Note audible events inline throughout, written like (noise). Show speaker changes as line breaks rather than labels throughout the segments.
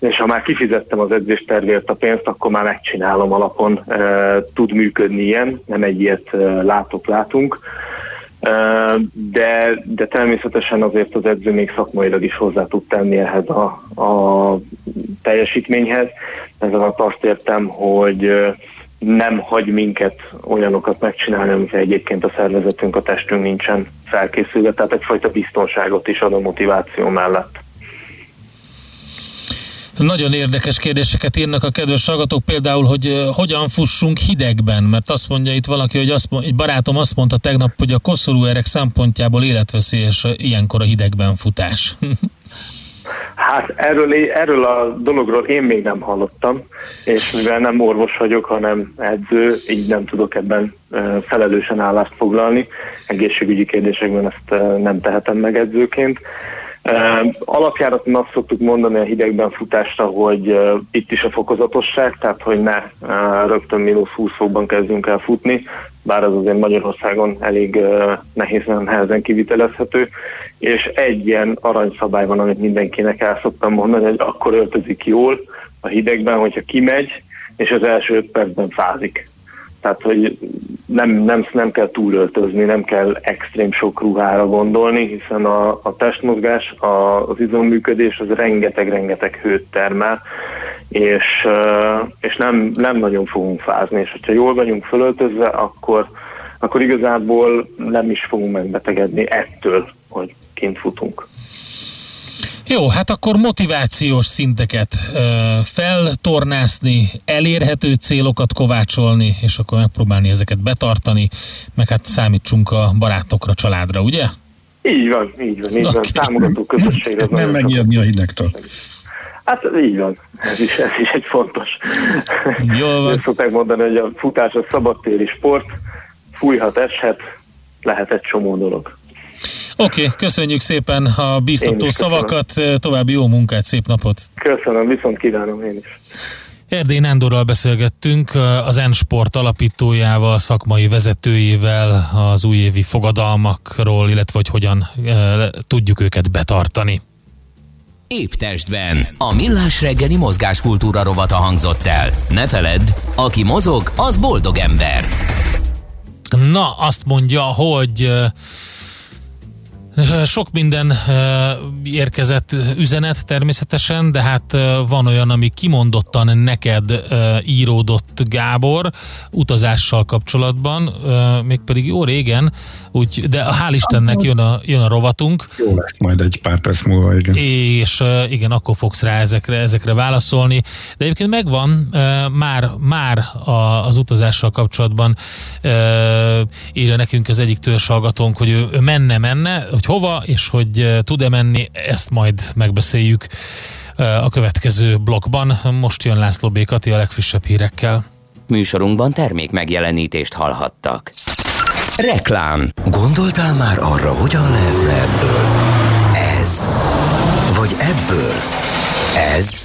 és ha már kifizettem az edzéstervért a pénzt, akkor már megcsinálom alapon, tud működni ilyen, nem egy ilyet látok-látunk. De, de természetesen azért az edző még szakmailag is hozzá tud tenni ehhez a, a teljesítményhez. Ezzel azt értem, hogy nem hagy minket olyanokat megcsinálni, amikor egyébként a szervezetünk, a testünk nincsen felkészülve, tehát egyfajta biztonságot is ad a motiváció mellett.
Nagyon érdekes kérdéseket írnak a kedves hallgatók, például, hogy hogyan fussunk hidegben, mert azt mondja itt valaki, hogy azt, egy barátom azt mondta tegnap, hogy a koszorú erek szempontjából életveszélyes ilyenkor a hidegben futás. (laughs)
Hát erről, erről a dologról én még nem hallottam, és mivel nem orvos vagyok, hanem edző, így nem tudok ebben felelősen állást foglalni. Egészségügyi kérdésekben ezt nem tehetem meg edzőként. Alapjáraton azt szoktuk mondani a hidegben futásra, hogy itt is a fokozatosság, tehát hogy ne rögtön mínusz 20 fokban kezdjünk el futni, bár az azért Magyarországon elég nehéz, nem nehezen kivitelezhető, és egy ilyen aranyszabály van, amit mindenkinek el szoktam mondani, hogy akkor öltözik jól a hidegben, hogyha kimegy, és az első öt percben fázik. Tehát, hogy nem, nem, nem kell túlöltözni, nem kell extrém sok ruhára gondolni, hiszen a, a testmozgás, a, az izomműködés az rengeteg-rengeteg hőt termel, és, és nem, nem nagyon fogunk fázni, és hogyha jól vagyunk fölöltözve, akkor, akkor igazából nem is fogunk megbetegedni ettől, hogy kint futunk.
Jó, hát akkor motivációs szinteket ö, feltornászni, elérhető célokat kovácsolni, és akkor megpróbálni ezeket betartani, meg hát számítsunk a barátokra, családra, ugye?
Így van, így van, így okay. van. Támogató közösségre.
Nem megijedni a hidegtől.
Hát így van, ez is, ez is egy fontos.
Jól van.
szokták mondani, hogy a futás a szabadtéri sport, fújhat, eshet, lehet egy csomó dolog.
Oké, okay, köszönjük szépen a biztató szavakat, további jó munkát, szép napot!
Köszönöm, viszont kívánom én is.
Erdély Nándorral beszélgettünk, az N-Sport alapítójával, szakmai vezetőjével az újévi fogadalmakról, illetve hogy hogyan e, tudjuk őket betartani.
Épp testben. A millás reggeli mozgáskultúra rovata hangzott el. Ne feledd, aki mozog, az boldog ember.
Na, azt mondja, hogy sok minden érkezett üzenet természetesen, de hát van olyan, ami kimondottan neked íródott Gábor utazással kapcsolatban, mégpedig jó régen, úgy, de hál' Istennek jön a, jön a rovatunk.
Jó lesz majd egy pár perc múlva, igen.
És igen, akkor fogsz rá ezekre, ezekre válaszolni. De egyébként megvan már, már az utazással kapcsolatban írja nekünk az egyik törzsalgatónk, hogy ő, ő menne, menne, hogy hova, és hogy tud-e menni, ezt majd megbeszéljük a következő blokkban. Most jön László B. Kati a legfrissebb hírekkel.
Műsorunkban termék megjelenítést hallhattak. Reklám.
Gondoltál már arra, hogyan lehetne ebből? Ez. Vagy ebből? Ez.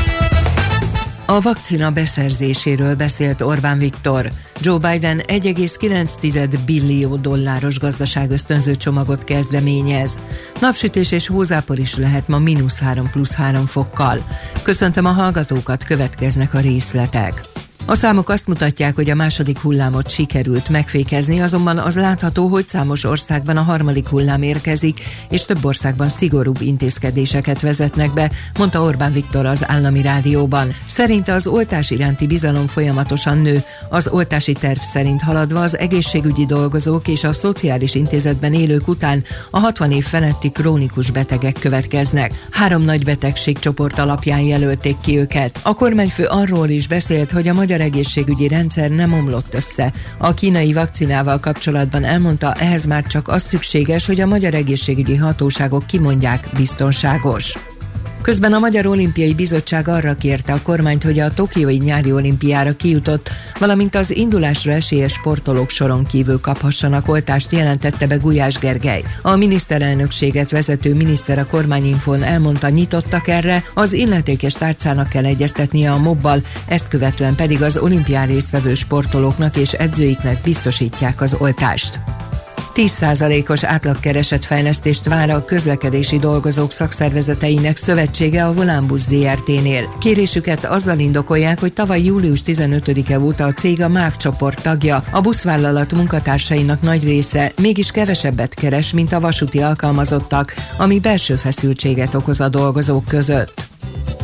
A vakcina beszerzéséről beszélt Orbán Viktor. Joe Biden 1,9 billió dolláros gazdaságösztönző csomagot kezdeményez. Napsütés és hózápor is lehet ma mínusz 3 plusz 3 fokkal. Köszöntöm a hallgatókat, következnek a részletek. A számok azt mutatják, hogy a második hullámot sikerült megfékezni, azonban az látható, hogy számos országban a harmadik hullám érkezik, és több országban szigorúbb intézkedéseket vezetnek be, mondta Orbán Viktor az állami rádióban. Szerinte az oltás iránti bizalom folyamatosan nő. Az oltási terv szerint haladva az egészségügyi dolgozók és a szociális intézetben élők után a 60 év feletti krónikus betegek következnek. Három nagy betegségcsoport alapján jelölték ki őket. A kormányfő arról is beszélt, hogy a magyar magyar egészségügyi rendszer nem omlott össze. A kínai vakcinával kapcsolatban elmondta, ehhez már csak az szükséges, hogy a magyar egészségügyi hatóságok kimondják biztonságos. Közben a Magyar Olimpiai Bizottság arra kérte a kormányt, hogy a Tokiói nyári olimpiára kijutott, valamint az indulásra esélyes sportolók soron kívül kaphassanak oltást, jelentette be Gulyás Gergely. A miniszterelnökséget vezető miniszter a kormányinfon elmondta, nyitottak erre, az illetékes tárcának kell egyeztetnie a mobbal, ezt követően pedig az olimpián résztvevő sportolóknak és edzőiknek biztosítják az oltást. 10%-os átlagkeresetfejlesztést vár a közlekedési dolgozók szakszervezeteinek szövetsége a Volánbusz ZRT-nél. Kérésüket azzal indokolják, hogy tavaly július 15-e óta a cég a MÁV csoport tagja, a buszvállalat munkatársainak nagy része mégis kevesebbet keres, mint a vasúti alkalmazottak, ami belső feszültséget okoz a dolgozók között.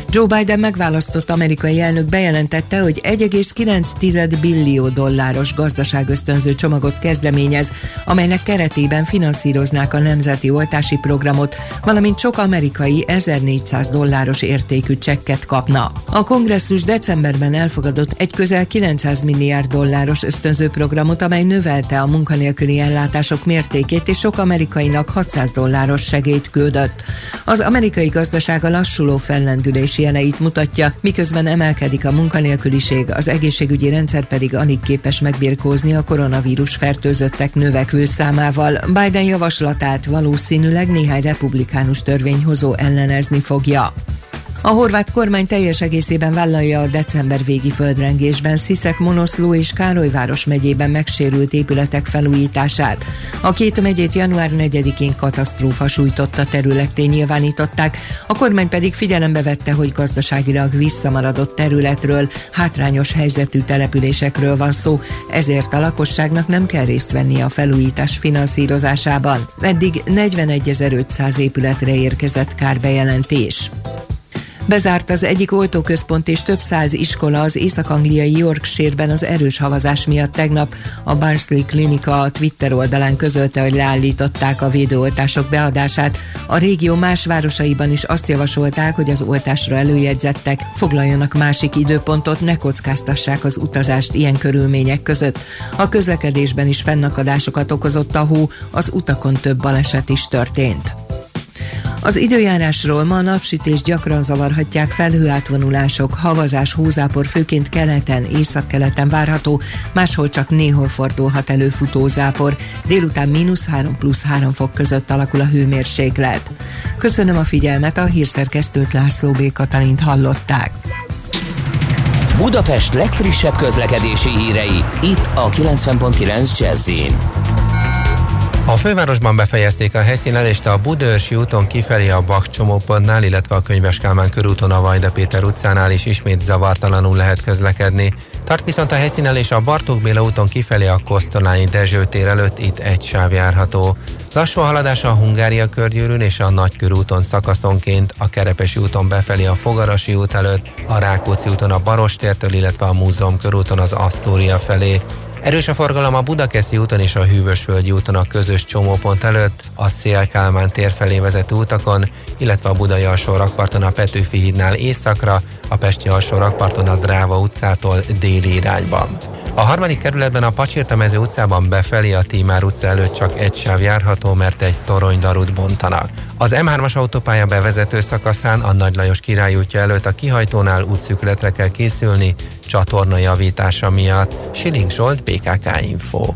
Joe Biden megválasztott amerikai elnök bejelentette, hogy 1,9 billió dolláros gazdaságösztönző csomagot kezdeményez, amelynek keretében finanszíroznák a nemzeti oltási programot, valamint sok amerikai 1400 dolláros értékű csekket kapna. A kongresszus decemberben elfogadott egy közel 900 milliárd dolláros ösztönző programot, amely növelte a munkanélküli ellátások mértékét, és sok amerikainak 600 dolláros segélyt küldött. Az amerikai gazdaság a lassuló fellendülés jeleit mutatja, miközben emelkedik a munkanélküliség, az egészségügyi rendszer pedig alig képes megbirkózni a koronavírus fertőzöttek növekvő számával. Biden javaslatát valószínűleg néhány republikánus törvényhozó ellenezni fogja. A horvát kormány teljes egészében vállalja a december végi földrengésben Sziszek, Monoszló és Károlyváros megyében megsérült épületek felújítását. A két megyét január 4-én katasztrófa sújtotta területté nyilvánították, a kormány pedig figyelembe vette, hogy gazdaságilag visszamaradott területről, hátrányos helyzetű településekről van szó, ezért a lakosságnak nem kell részt venni a felújítás finanszírozásában. Eddig 41.500 épületre érkezett kárbejelentés. Bezárt az egyik oltóközpont és több száz iskola az észak-angliai Yorkshire-ben az erős havazás miatt tegnap. A Barnsley Klinika a Twitter oldalán közölte, hogy leállították a védőoltások beadását. A régió más városaiban is azt javasolták, hogy az oltásra előjegyzettek foglaljanak másik időpontot, ne kockáztassák az utazást ilyen körülmények között. A közlekedésben is fennakadásokat okozott a hó, az utakon több baleset is történt. Az időjárásról ma napsütés gyakran zavarhatják felhőátvonulások, havazás, hózápor főként keleten, északkeleten várható, máshol csak néhol fordulhat elő futózápor. Délután mínusz 3 plusz 3 fok között alakul a hőmérséklet. Köszönöm a figyelmet, a hírszerkesztőt László B. Katalint hallották.
Budapest legfrissebb közlekedési hírei, itt a 90.9 jazz
a fővárosban befejezték a helyszínelést a Budörsi úton kifelé a Bak csomópontnál, illetve a Könyves Kálmán körúton a Vajda Péter utcánál is ismét zavartalanul lehet közlekedni. Tart viszont a helyszínelés a Bartók Béla úton kifelé a Kosztolányi Dezső tér előtt, itt egy sáv járható. Lassú haladás a Hungária körgyűrűn és a Nagykörúton szakaszonként, a Kerepesi úton befelé a Fogarasi út előtt, a Rákóczi úton a Barostértől, illetve a Múzeum körúton az Asztória felé. Erős a forgalom a Budakeszi úton és a Hűvösvölgyi úton a közös csomópont előtt, a Szél-Kálmán tér felé vezető utakon, illetve a Budai alsó rakparton a Petőfi hídnál északra, a Pesti alsó rakparton a Dráva utcától déli irányban. A harmadik kerületben a Pacsirtamező utcában befelé a Tímár utca előtt csak egy sáv járható, mert egy toronydarut bontanak. Az M3-as autópálya bevezető szakaszán a Nagy Lajos Király útja előtt a kihajtónál útszükletre kell készülni, csatorna javítása miatt. Siling Zsolt, BKK Info.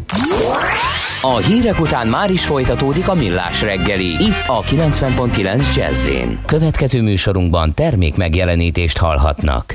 A hírek után már is folytatódik a millás reggeli, itt a 90.9 jazz Következő műsorunkban termék megjelenítést hallhatnak.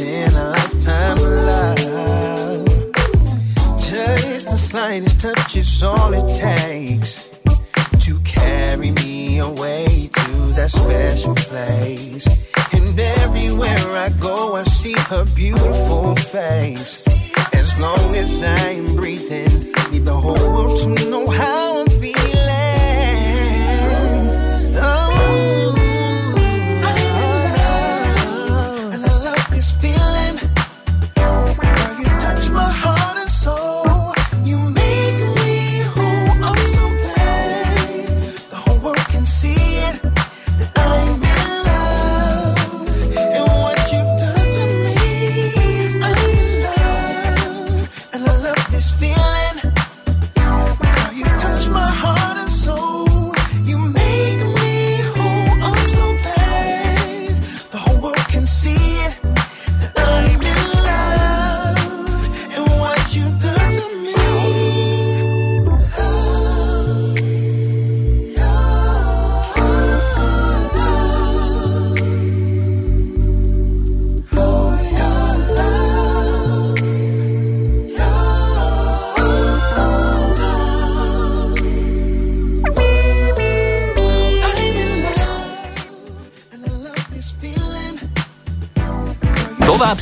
In a lifetime love. Just the slightest touch is all it takes to carry me away to that special place. And everywhere I go, I see her beautiful face. As long as I'm breathing, need the whole world to know how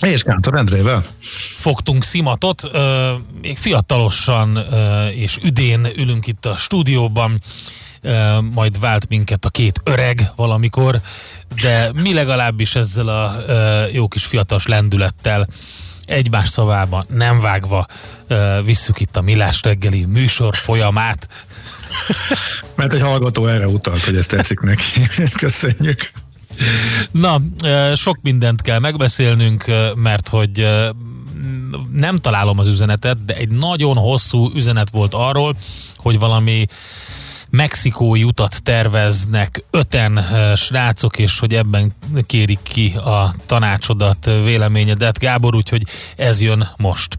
és Kántor Endrével.
Fogtunk szimatot, még fiatalosan és üdén ülünk itt a stúdióban, majd vált minket a két öreg valamikor, de mi legalábbis ezzel a jó kis fiatalos lendülettel egymás szavába nem vágva visszük itt a Milás reggeli műsor folyamát.
Mert egy hallgató erre utalt, hogy ezt tetszik neki. (laughs) Köszönjük.
Na, sok mindent kell megbeszélnünk, mert hogy nem találom az üzenetet, de egy nagyon hosszú üzenet volt arról, hogy valami mexikói utat terveznek öten srácok, és hogy ebben kérik ki a tanácsodat, véleményedet. Gábor, úgyhogy ez jön most.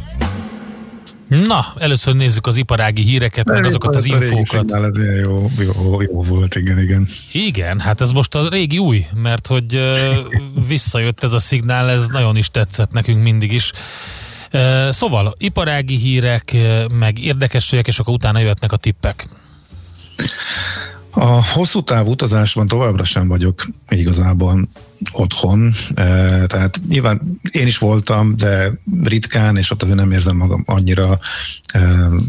Na, először nézzük az iparági híreket, meg azokat az infókat.
Ez jó, jó, jó volt, igen, igen.
Igen, hát ez most a régi új, mert hogy uh, (laughs) visszajött ez a szignál, ez nagyon is tetszett nekünk mindig is. Uh, szóval, iparági hírek, meg érdekességek, és akkor utána jöhetnek a tippek.
A hosszú távú utazásban továbbra sem vagyok igazából otthon, e, tehát nyilván én is voltam, de ritkán, és ott azért nem érzem magam annyira e,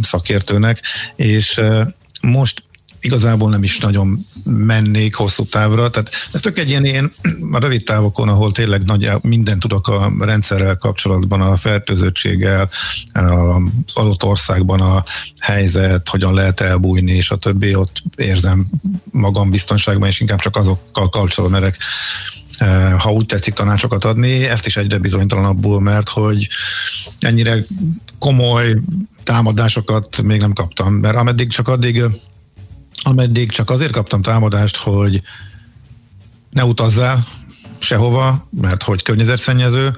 szakértőnek, és e, most igazából nem is nagyon mennék hosszú távra, tehát ez tök egy ilyen, ilyen a (clears throat) rövid távokon, ahol tényleg nagy, minden tudok a rendszerrel kapcsolatban, a fertőzöttséggel, az adott országban a helyzet, hogyan lehet elbújni, és a többi, ott érzem magam biztonságban, és inkább csak azokkal kapcsolatban merek eh, ha úgy tetszik tanácsokat adni, ezt is egyre bizonytalanabbul, mert hogy ennyire komoly támadásokat még nem kaptam, mert ameddig csak addig ameddig csak azért kaptam támadást, hogy ne utazzál sehova, mert hogy környezetszennyező,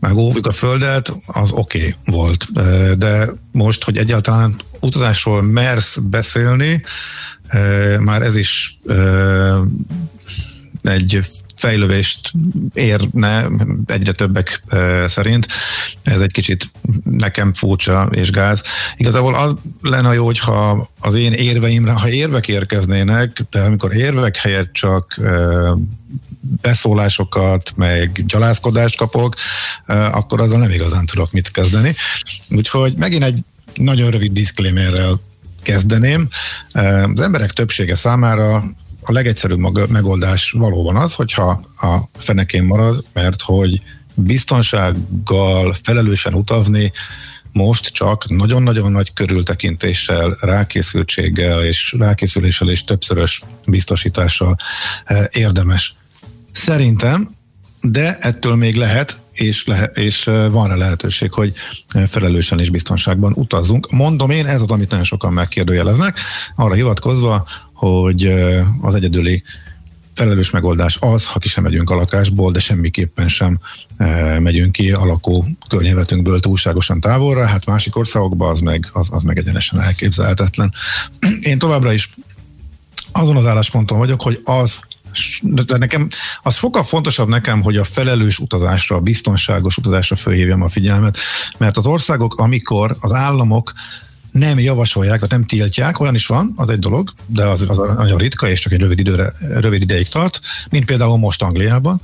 meg óvjuk a földet, az oké okay volt. De most, hogy egyáltalán utazásról mersz beszélni, már ez is egy fejlővést érne egyre többek szerint. Ez egy kicsit nekem furcsa és gáz. Igazából az lenne jó, hogyha az én érveimre, ha érvek érkeznének, de amikor érvek helyett csak beszólásokat, meg gyalázkodást kapok, akkor azzal nem igazán tudok mit kezdeni. Úgyhogy megint egy nagyon rövid disclaimerrel kezdeném. Az emberek többsége számára a legegyszerűbb megoldás valóban az, hogyha a fenekén marad, mert hogy biztonsággal felelősen utazni most csak nagyon-nagyon nagy körültekintéssel, rákészültséggel és rákészüléssel és többszörös biztosítással érdemes. Szerintem, de ettől még lehet, és, lehe, és van rá lehetőség, hogy felelősen és biztonságban utazzunk. Mondom én, ez az, amit nagyon sokan megkérdőjeleznek, arra hivatkozva, hogy az egyedüli felelős megoldás az, ha ki sem megyünk a lakásból, de semmiképpen sem e, megyünk ki a lakó környezetünkből túlságosan távolra, hát másik országokban az meg, az, az meg egyenesen elképzelhetetlen. (clears throat) Én továbbra is azon az állásponton vagyok, hogy az de nekem az sokkal fontosabb nekem, hogy a felelős utazásra, a biztonságos utazásra fölhívjam a figyelmet, mert az országok, amikor az államok nem javasolják, tehát nem tiltják, olyan is van, az egy dolog, de az, az nagyon ritka, és csak egy rövid, időre, rövid ideig tart, mint például most Angliában.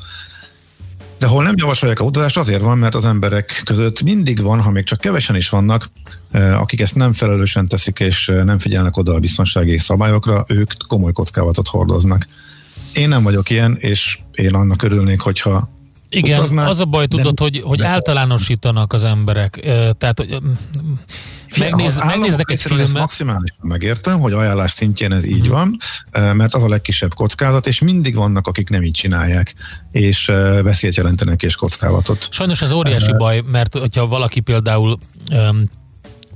De hol nem javasolják a utazást, azért van, mert az emberek között mindig van, ha még csak kevesen is vannak, eh, akik ezt nem felelősen teszik, és eh, nem figyelnek oda a biztonsági szabályokra, ők komoly kockávatot hordoznak. Én nem vagyok ilyen, és én annak örülnék, hogyha
igen, utaznák, az a baj, tudod, hogy, hogy általánosítanak az emberek. Eh, tehát, hogy
Megnéz, megnéznek egy filmet. Maximálisan megértem, hogy ajánlás szintjén ez így mm. van, mert az a legkisebb kockázat, és mindig vannak, akik nem így csinálják, és veszélyt jelentenek és kockázatot.
Sajnos ez óriási baj, mert hogyha valaki például um,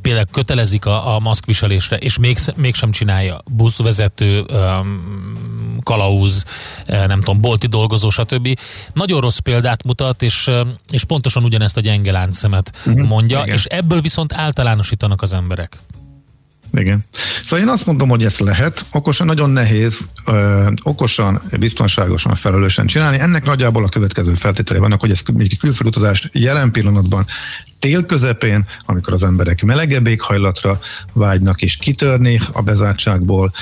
például kötelezik a, a maszkviselésre, és még, mégsem csinálja buszvezető, um, kalauz, eh, nem tudom, bolti dolgozó, stb. Nagyon rossz példát mutat, és, és pontosan ugyanezt a gyenge láncszemet uh-huh, mondja, igen. és ebből viszont általánosítanak az emberek.
Igen. Szóval én azt mondom, hogy ezt lehet, okosan nagyon nehéz, ö, okosan, biztonságosan, felelősen csinálni. Ennek nagyjából a következő feltételei vannak, hogy ez külföldutazást jelen pillanatban tél közepén, amikor az emberek melegebb éghajlatra vágynak és kitörni a bezártságból,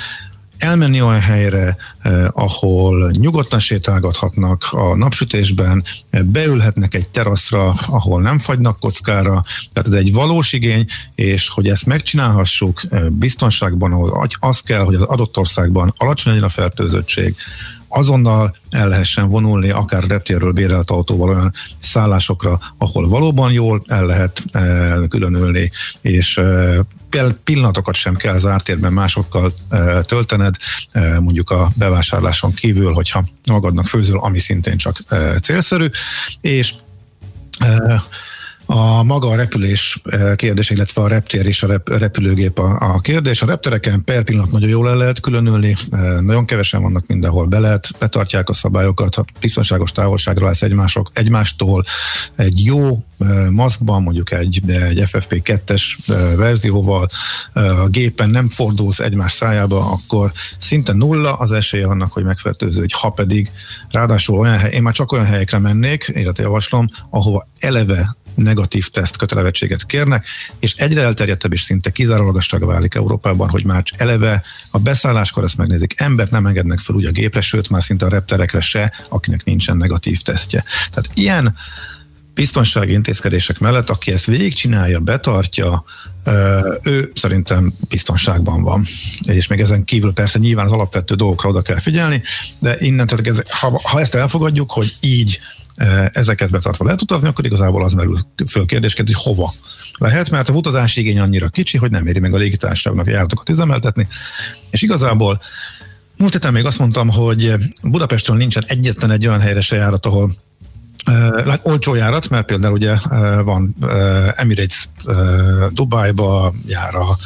elmenni olyan helyre, eh, ahol nyugodtan sétálgathatnak a napsütésben, eh, beülhetnek egy teraszra, ahol nem fagynak kockára, tehát ez egy valós igény, és hogy ezt megcsinálhassuk eh, biztonságban, ahol az kell, hogy az adott országban alacsony legyen a fertőzöttség, azonnal el lehessen vonulni, akár reptérről bérelt autóval olyan szállásokra, ahol valóban jól el lehet e, különülni, és e, pillanatokat sem kell zártérben másokkal e, töltened, e, mondjuk a bevásárláson kívül, hogyha magadnak főzöl, ami szintén csak e, célszerű, és e, a maga a repülés eh, kérdés, illetve a reptér és a rep, repülőgép a, a kérdés. A reptereken per pillanat nagyon jól el lehet különülni, eh, nagyon kevesen vannak mindenhol, be lehet, betartják a szabályokat, ha biztonságos távolságra lesz egymások, egymástól, egy jó eh, maszkban, mondjuk egy, egy FFP2-es verzióval a gépen nem fordulsz egymás szájába, akkor szinte nulla az esélye annak, hogy megfertőződj. Ha pedig ráadásul olyan hely, én már csak olyan helyekre mennék, illetve javaslom, ahova eleve negatív teszt kötelezettséget kérnek, és egyre elterjedtebb és szinte kizárólagosabb válik Európában, hogy már eleve a beszálláskor ezt megnézik. Embert nem engednek fel úgy a gépre, sőt már szinte a repterekre se, akinek nincsen negatív tesztje. Tehát ilyen biztonsági intézkedések mellett, aki ezt végigcsinálja, betartja, ő szerintem biztonságban van. És még ezen kívül persze nyilván az alapvető dolgokra oda kell figyelni, de innentől, ha, ha ezt elfogadjuk, hogy így ezeket betartva lehet utazni, akkor igazából az merül föl kérdésként, hogy hova lehet, mert a utazási igény annyira kicsi, hogy nem éri meg a légitársaságnak járatokat üzemeltetni, és igazából múlt héten még azt mondtam, hogy Budapestről nincsen egyetlen egy olyan helyre se járat, ahol Uh, olcsó járat, mert például ugye uh, van uh, Emirates Dubájba, jár a,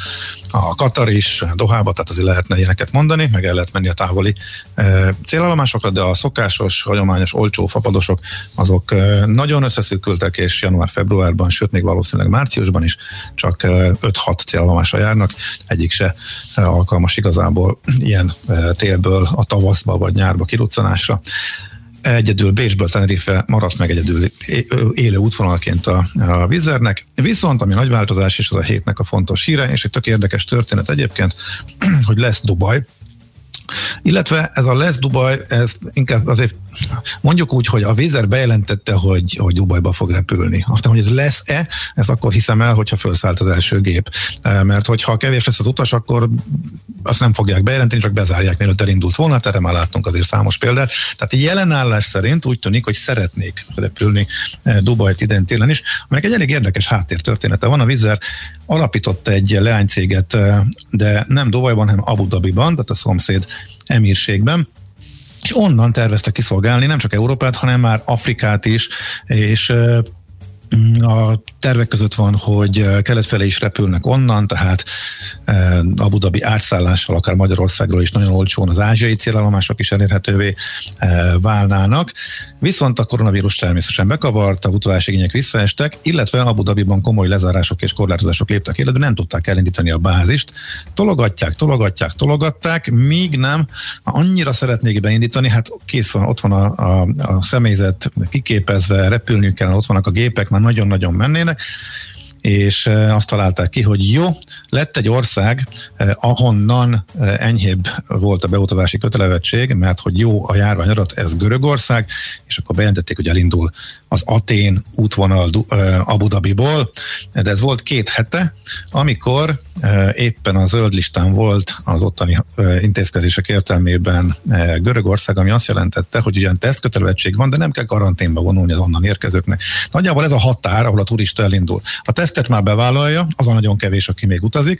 a Katar is, Dohába, tehát azért lehetne ilyeneket mondani, meg el lehet menni a távoli célállomásokra, de a szokásos, hagyományos, olcsó fapadosok, azok nagyon összeszűkültek, és január-februárban, sőt még valószínűleg márciusban is csak uh, 5-6 célállomásra járnak, egyik se alkalmas igazából ilyen télből a tavaszba vagy nyárba kiruccanásra. Egyedül Bécsből Tenerife maradt meg egyedül élő útvonalként a, a Vizernek. Viszont, ami nagy változás, és az a hétnek a fontos híre, és egy tök érdekes történet egyébként, (clears throat) hogy lesz Dubaj, illetve ez a lesz Dubaj, ez inkább azért mondjuk úgy, hogy a Vézer bejelentette, hogy, hogy Dubajba fog repülni. Aztán, hogy ez lesz-e, ezt akkor hiszem el, hogyha felszállt az első gép. Mert hogyha kevés lesz az utas, akkor azt nem fogják bejelenteni, csak bezárják, mielőtt elindult volna, erre már láttunk azért számos példát. Tehát jelen állás szerint úgy tűnik, hogy szeretnék repülni Dubajt idén télen is, aminek egy elég érdekes háttértörténete van. A Vizer alapított egy leánycéget, de nem Dubajban, hanem Abu Dhabiban, tehát a szomszéd emírségben, és onnan tervezte kiszolgálni nem csak Európát, hanem már Afrikát is, és a tervek között van, hogy kelet felé is repülnek onnan, tehát Abu Dhabi átszállással, akár Magyarországról is nagyon olcsón az ázsiai célállomások is elérhetővé válnának. Viszont a koronavírus természetesen bekavart, a utalási igények visszaestek, illetve Abu Dhabiban komoly lezárások és korlátozások léptek életbe, nem tudták elindítani a bázist. Tologatják, tologatják, tologatták, míg nem annyira szeretnék beindítani, hát kész van, ott van a, a, a személyzet kiképezve, repülniük kellene, ott vannak a gépek, már nagyon-nagyon mennének, és azt találták ki, hogy jó, lett egy ország, ahonnan enyhébb volt a beutazási kötelevetség, mert hogy jó a járvány adat, ez Görögország, és akkor bejelentették, hogy elindul az Atén útvonal Abu Dhabiból, de ez volt két hete, amikor éppen a zöld listán volt az ottani intézkedések értelmében Görögország, ami azt jelentette, hogy ugyan tesztkötelezettség van, de nem kell karanténba vonulni az onnan érkezőknek. Nagyjából ez a határ, ahol a turista elindul. A tesztet már bevállalja, az a nagyon kevés, aki még utazik,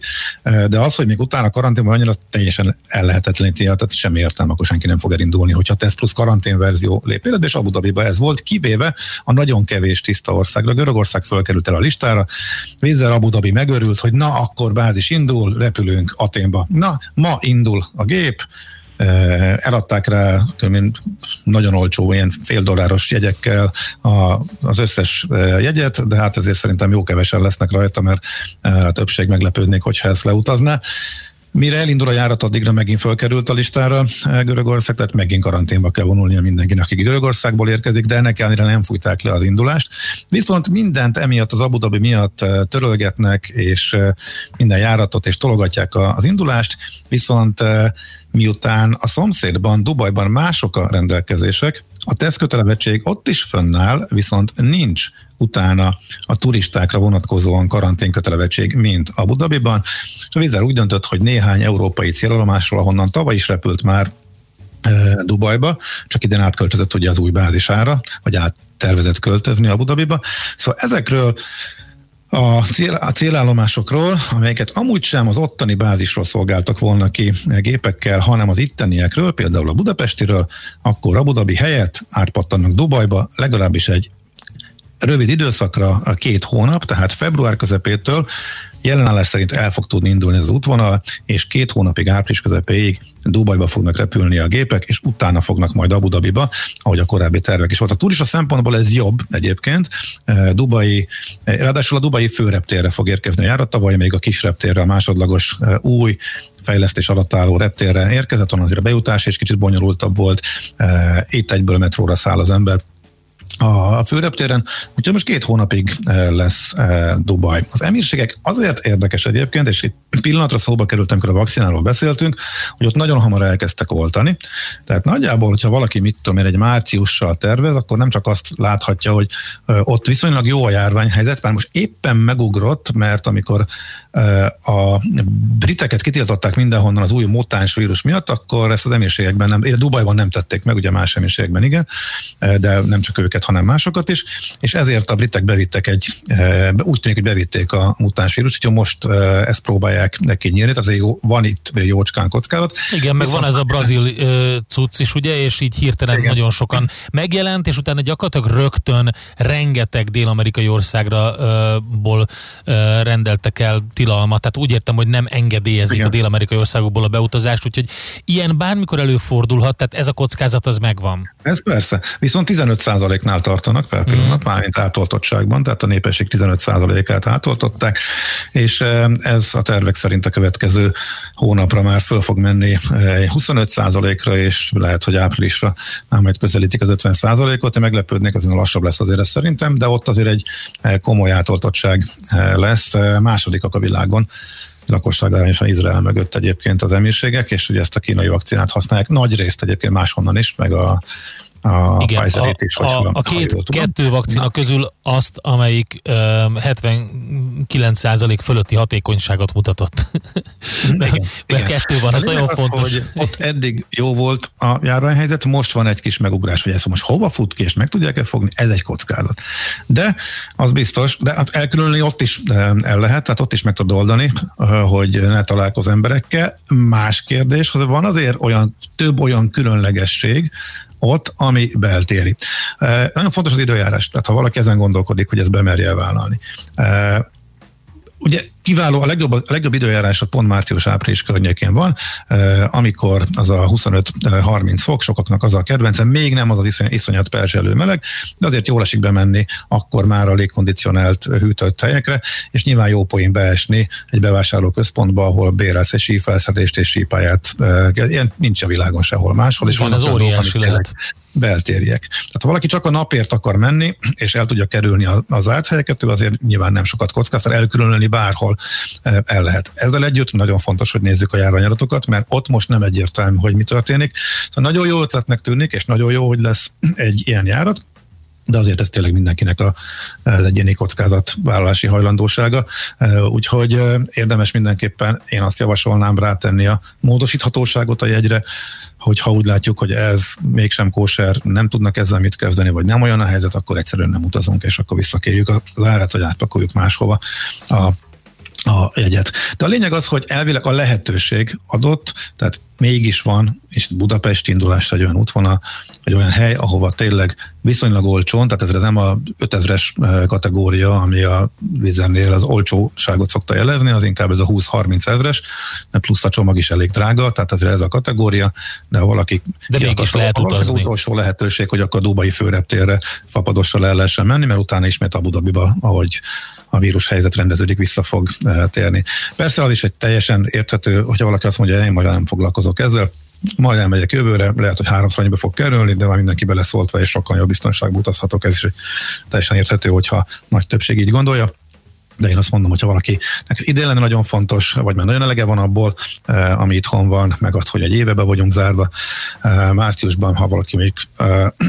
de az, hogy még utána karanténban annyira teljesen ellehetetleníti, tehát semmi értelme, akkor senki nem fog elindulni, hogyha teszt plusz karantén verzió lép életbe, és Abu Dhabiba ez volt, kivéve a nagyon kevés tiszta országra. Görögország fölkerült el a listára, vízzel Abu Dhabi megörült, hogy na, akkor bázis indul, repülünk Aténba. Na, ma indul a gép, eh, eladták rá nagyon olcsó, ilyen fél dolláros jegyekkel a, az összes eh, jegyet, de hát ezért szerintem jó kevesen lesznek rajta, mert eh, a többség meglepődnék, hogyha ezt leutazná. Mire elindul a járat, addigra megint fölkerült a listára eh, Görögország, tehát megint karanténba kell vonulnia mindenkinek, aki Görögországból érkezik, de ennek ellenére nem fújták le az indulást. Viszont mindent emiatt az Abu Dhabi miatt eh, törölgetnek, és eh, minden járatot, és tologatják az indulást, viszont miután a szomszédban, Dubajban mások a rendelkezések, a tesztkötelezettség ott is fönnáll, viszont nincs utána a turistákra vonatkozóan karanténkötelezettség, mint Abu Dhabiban. És a vízzel úgy döntött, hogy néhány európai célállomásról, ahonnan tavaly is repült már e, Dubajba, csak idén átköltözött ugye az új bázisára, vagy át tervezett költözni Abu Dhabiba. Szóval ezekről a, cél, a célállomásokról, amelyeket amúgy sem az ottani bázisról szolgáltak volna ki gépekkel, hanem az itteniekről, például a budapestiről, akkor Abu Dhabi helyett átpattannak Dubajba, legalábbis egy rövid időszakra, a két hónap, tehát február közepétől Jelenállás szerint el fog tudni indulni az útvonal, és két hónapig, április közepéig Dubajba fognak repülni a gépek, és utána fognak majd Abu Dhabiba, ahogy a korábbi tervek is volt. A turista szempontból ez jobb egyébként. Dubai, ráadásul a Dubai főreptérre fog érkezni a járat, tavaly még a kis reptérre, a másodlagos új fejlesztés alatt álló reptérre érkezett, onnan azért a bejutás és kicsit bonyolultabb volt. Itt egyből metróra száll az ember, a főreptéren, úgyhogy most két hónapig eh, lesz eh, Dubaj. Az emírségek azért érdekes egyébként, és itt pillanatra szóba került, amikor a vakcináról beszéltünk, hogy ott nagyon hamar elkezdtek oltani. Tehát nagyjából, hogyha valaki mit tudom én, egy márciussal tervez, akkor nem csak azt láthatja, hogy eh, ott viszonylag jó a járványhelyzet, már most éppen megugrott, mert amikor a briteket kitiltották mindenhonnan az új mutáns vírus miatt, akkor ezt az emírségekben nem, Dubajban nem tették meg, ugye más emírségekben igen, de nem csak őket, hanem másokat is, és ezért a britek bevittek egy, úgy tűnik, hogy bevitték a mutáns vírus, úgyhogy most ezt próbálják neki nyírni, tehát azért van itt jócskán kockázat.
Igen, meg Viszont... van ez a brazil cucc is, ugye, és így hirtelen Igen. nagyon sokan megjelent, és utána gyakorlatilag rögtön rengeteg dél-amerikai országra ból rendeltek el tilalmat, tehát úgy értem, hogy nem engedélyezik Igen. a dél-amerikai országokból a beutazást, úgyhogy ilyen bármikor előfordulhat, tehát ez a kockázat az megvan.
Ez persze, viszont 15%-nál tartanak per pillanat, mm. mármint átoltottságban, tehát a népesség 15%-át átoltották, és ez a tervek szerint a következő hónapra már föl fog menni 25%-ra, és lehet, hogy áprilisra már majd közelítik az 50%-ot. Én meglepődnék, azért lassabb lesz azért ez szerintem, de ott azért egy komoly átoltottság lesz. Másodikak a világon lakosság arányosan Izrael mögött egyébként az emírségek, és ugye ezt a kínai vakcinát használják nagy részt egyébként máshonnan is, meg a a
Igen, a, is, a, a két, kettő vakcina Na. közül azt, amelyik um, 79% fölötti hatékonyságot mutatott. (laughs) De, igen, igen. kettő van, ez nagyon fontos. Hogy
ott eddig jó volt a járványhelyzet, most van egy kis megugrás, hogy ezt most hova fut ki, és meg tudják-e fogni, ez egy kockázat. De az biztos, de hát elkülönülni ott is el lehet, tehát ott is meg tud oldani, hogy ne találkoz emberekkel. Más kérdés, hogy van azért olyan több olyan különlegesség, ott, ami beltéri. Nagyon fontos az időjárás, tehát ha valaki ezen gondolkodik, hogy ezt bemerje vállalni. Ugye kiváló, a legjobb, a legjobb időjárás a pont március-április környékén van, amikor az a 25-30 fok, sokaknak az a kedvencem, még nem az az iszony, iszonyat perzselő meleg, de azért jól esik bemenni akkor már a légkondicionált hűtött helyekre, és nyilván jó poén beesni egy bevásárló központba, ahol bérelsz egy sífelszedést és sípáját. Ilyen nincs a világon sehol máshol.
És van az óriási lehet
beltérjek. Tehát ha valaki csak a napért akar menni, és el tudja kerülni az zárt helyeket, ő azért nyilván nem sokat kockáztat, elkülönülni bárhol el lehet. Ezzel együtt nagyon fontos, hogy nézzük a járványadatokat, mert ott most nem egyértelmű, hogy mi történik. Szóval nagyon jó ötletnek tűnik, és nagyon jó, hogy lesz egy ilyen járat, de azért ez tényleg mindenkinek a, az egyéni vállalási hajlandósága. Eh, úgyhogy eh, érdemes mindenképpen, én azt javasolnám rátenni a módosíthatóságot a jegyre, hogyha úgy látjuk, hogy ez mégsem kóser, nem tudnak ezzel mit kezdeni, vagy nem olyan a helyzet, akkor egyszerűen nem utazunk, és akkor visszakérjük az árat, vagy átpakoljuk máshova a a jegyet. De a lényeg az, hogy elvileg a lehetőség adott, tehát mégis van, és Budapest indulásra egy olyan útvonal, egy olyan hely, ahova tényleg viszonylag olcsón, tehát ez nem a 5000-es kategória, ami a vizennél az olcsóságot szokta jelezni, az inkább ez a 20-30 ezres, mert plusz a csomag is elég drága, tehát ezért ez a kategória, de ha valaki
de mégis lehet utazni.
Az utolsó lehetőség, hogy akkor a Dubai főreptérre fapadossal el lehessen menni, mert utána ismét Abu Dhabiba, ahogy a vírus helyzet rendeződik, vissza fog térni. Persze az is egy teljesen érthető, hogyha valaki azt mondja, én majd nem foglalkozok ezzel, majd elmegyek jövőre, lehet, hogy háromszor annyiba fog kerülni, de már mindenki beleszóltva, és sokkal jobb biztonságban utazhatok, ez is teljesen érthető, hogyha nagy többség így gondolja. De én azt mondom, hogyha valaki idén lenne nagyon fontos, vagy már nagyon elege van abból, ami itthon van, meg azt, hogy egy éve be vagyunk zárva, márciusban, ha valaki még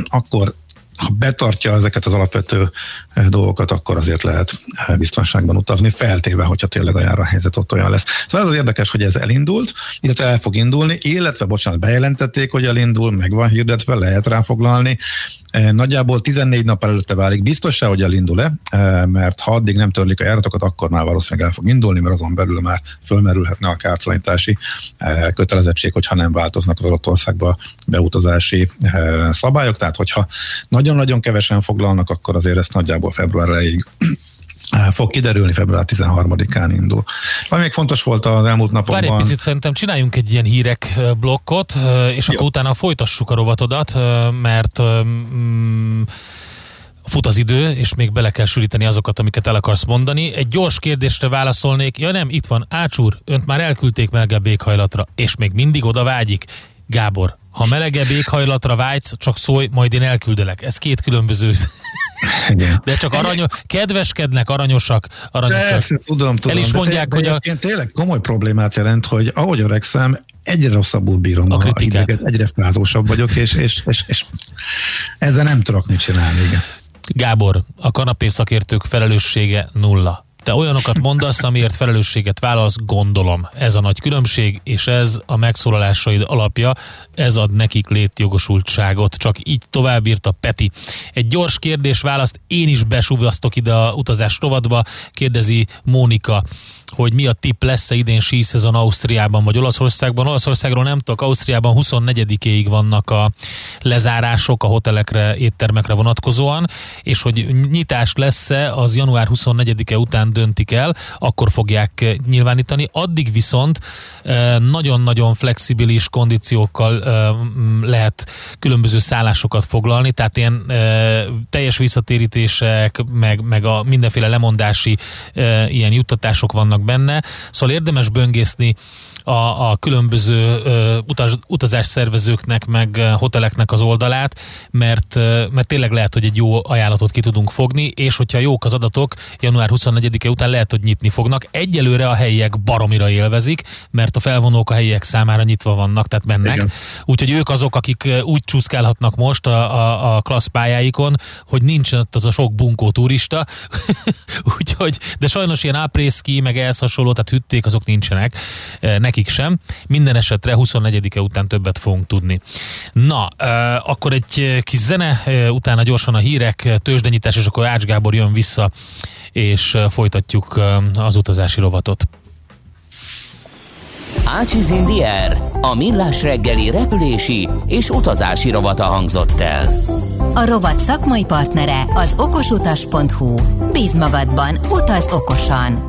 akkor ha betartja ezeket az alapvető eh, dolgokat, akkor azért lehet eh, biztonságban utazni, feltéve, hogyha tényleg a járványhelyzet ott olyan lesz. Szóval ez az érdekes, hogy ez elindult, illetve el fog indulni, illetve, bocsánat, bejelentették, hogy elindul, meg van hirdetve, lehet ráfoglalni, Eh, nagyjából 14 nap előtte válik biztos hogy elindul-e, mert ha addig nem törlik a járatokat, akkor már valószínűleg el fog indulni, mert azon belül már fölmerülhetne a kártalanítási kötelezettség, hogyha nem változnak az adott beutazási szabályok. Tehát, hogyha nagyon-nagyon kevesen foglalnak, akkor azért ezt nagyjából február elejéig fog kiderülni, február 13-án indul. Ami még fontos volt az elmúlt napokban...
Várj egy picit, szerintem csináljunk egy ilyen hírek blokkot, és Jó. akkor utána folytassuk a rovatodat, mert mm, fut az idő, és még bele kell sűríteni azokat, amiket el akarsz mondani. Egy gyors kérdésre válaszolnék. Ja nem, itt van. Ácsúr, önt már elküldték melegebb éghajlatra, és még mindig oda vágyik. Gábor, ha melegebb éghajlatra vágysz, csak szólj, majd én elküldelek. Ez két különböző igen. De csak aranyos, kedveskednek, aranyosak, aranyosak.
Persze, tudom, tudom.
El is mondják, de, de
hogy a... tényleg komoly problémát jelent, hogy ahogy öregszem, egyre rosszabbul bírom
a, a
ideget, egyre fázósabb vagyok, és, és, és, és ezzel nem tudok mit csinálni. Igen.
Gábor, a kanapé szakértők felelőssége nulla. Te olyanokat mondasz, amiért felelősséget válasz, gondolom. Ez a nagy különbség, és ez a megszólalásaid alapja, ez ad nekik létjogosultságot. Csak így tovább a Peti. Egy gyors kérdés választ én is besúvasztok ide a utazás rovadba, kérdezi Mónika hogy mi a tipp lesz-e idén síszezon Ausztriában vagy Olaszországban. Olaszországról nem tudok, Ausztriában 24-éig vannak a lezárások a hotelekre, éttermekre vonatkozóan, és hogy nyitás lesz-e, az január 24-e után döntik el, akkor fogják eh, nyilvánítani. Addig viszont eh, nagyon-nagyon flexibilis kondíciókkal eh, lehet különböző szállásokat foglalni, tehát ilyen teljes visszatérítések, meg, meg a mindenféle lemondási ilyen juttatások vannak benne. Szóval érdemes böngészni a, a különböző ö, utaz, utazás szervezőknek, meg hoteleknek az oldalát, mert, ö, mert tényleg lehet, hogy egy jó ajánlatot ki tudunk fogni, és hogyha jók az adatok, január 24-e után lehet, hogy nyitni fognak. Egyelőre a helyiek baromira élvezik, mert a felvonók a helyiek számára nyitva vannak, tehát mennek. Úgyhogy ők azok, akik úgy csúszkálhatnak most a, a, a klassz pályáikon, hogy nincsen ott az a sok bunkó turista. (laughs) Úgyhogy, de sajnos ilyen áprészki, meg ehhez hasonló, tehát hütték, azok nincsenek. Neki nekik sem. Minden esetre 24-e után többet fogunk tudni. Na, akkor egy kis zene, utána gyorsan a hírek, tőzsdenyítás, és akkor Ács Gábor jön vissza, és folytatjuk az utazási rovatot.
Ácsiz Indier, a millás reggeli repülési és utazási rovata hangzott el.
A rovat szakmai partnere az okosutas.hu. Bíz magadban, utaz okosan!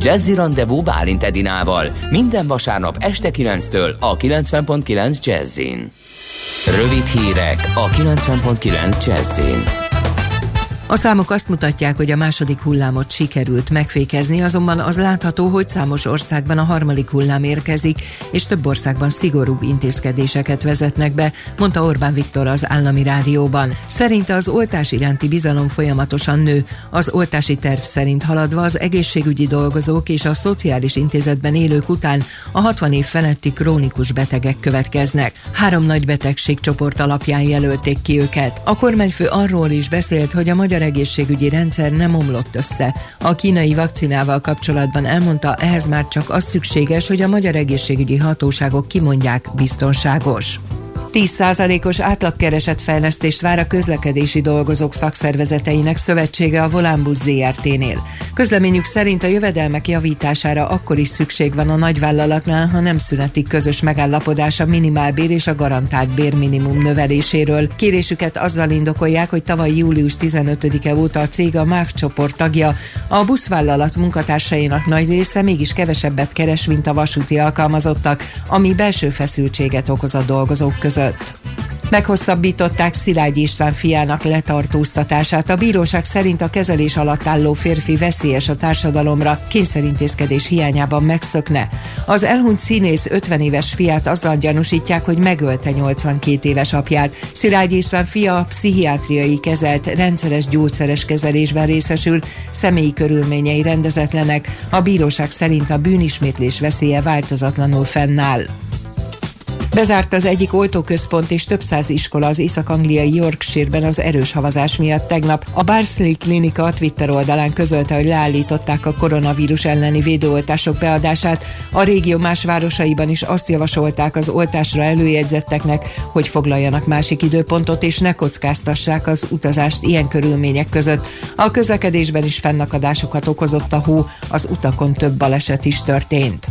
Jazzy Rendezvú Bálint Edinával minden vasárnap este 9-től a 90.9 Jazzin. Rövid hírek a 90.9 Jazzin.
A számok azt mutatják, hogy a második hullámot sikerült megfékezni, azonban az látható, hogy számos országban a harmadik hullám érkezik, és több országban szigorúbb intézkedéseket vezetnek be, mondta Orbán Viktor az állami rádióban. Szerinte az oltás iránti bizalom folyamatosan nő. Az oltási terv szerint haladva az egészségügyi dolgozók és a szociális intézetben élők után a 60 év feletti krónikus betegek következnek. Három nagy betegségcsoport alapján jelölték ki őket. A kormányfő arról is beszélt, hogy a magyar magyar egészségügyi rendszer nem omlott össze. A kínai vakcinával kapcsolatban elmondta, ehhez már csak az szükséges, hogy a magyar egészségügyi hatóságok kimondják biztonságos. 10%-os átlagkeresetfejlesztést vár a közlekedési dolgozók szakszervezeteinek szövetsége a Volánbusz ZRT-nél. Közleményük szerint a jövedelmek javítására akkor is szükség van a nagyvállalatnál, ha nem szünetik közös megállapodás a minimálbér és a garantált bérminimum növeléséről. Kérésüket azzal indokolják, hogy tavaly július 15-e óta a cég a MÁV csoport tagja. A buszvállalat munkatársainak nagy része mégis kevesebbet keres, mint a vasúti alkalmazottak, ami belső feszültséget okoz a dolgozók között között. Meghosszabbították Szilágy István fiának letartóztatását. A bíróság szerint a kezelés alatt álló férfi veszélyes a társadalomra, kényszerintézkedés hiányában megszökne. Az elhunyt színész 50 éves fiát azzal gyanúsítják, hogy megölte 82 éves apját. Szilágy István fia pszichiátriai kezelt, rendszeres gyógyszeres kezelésben részesül, személyi körülményei rendezetlenek. A bíróság szerint a bűnismétlés veszélye változatlanul fennáll. Bezárt az egyik oltóközpont és több száz iskola az észak-angliai Yorkshire-ben az erős havazás miatt tegnap. A Barsley Klinika a Twitter oldalán közölte, hogy leállították a koronavírus elleni védőoltások beadását. A régió más városaiban is azt javasolták az oltásra előjegyzetteknek, hogy foglaljanak másik időpontot és ne kockáztassák az utazást ilyen körülmények között. A közlekedésben is fennakadásokat okozott a hó, az utakon több baleset is történt.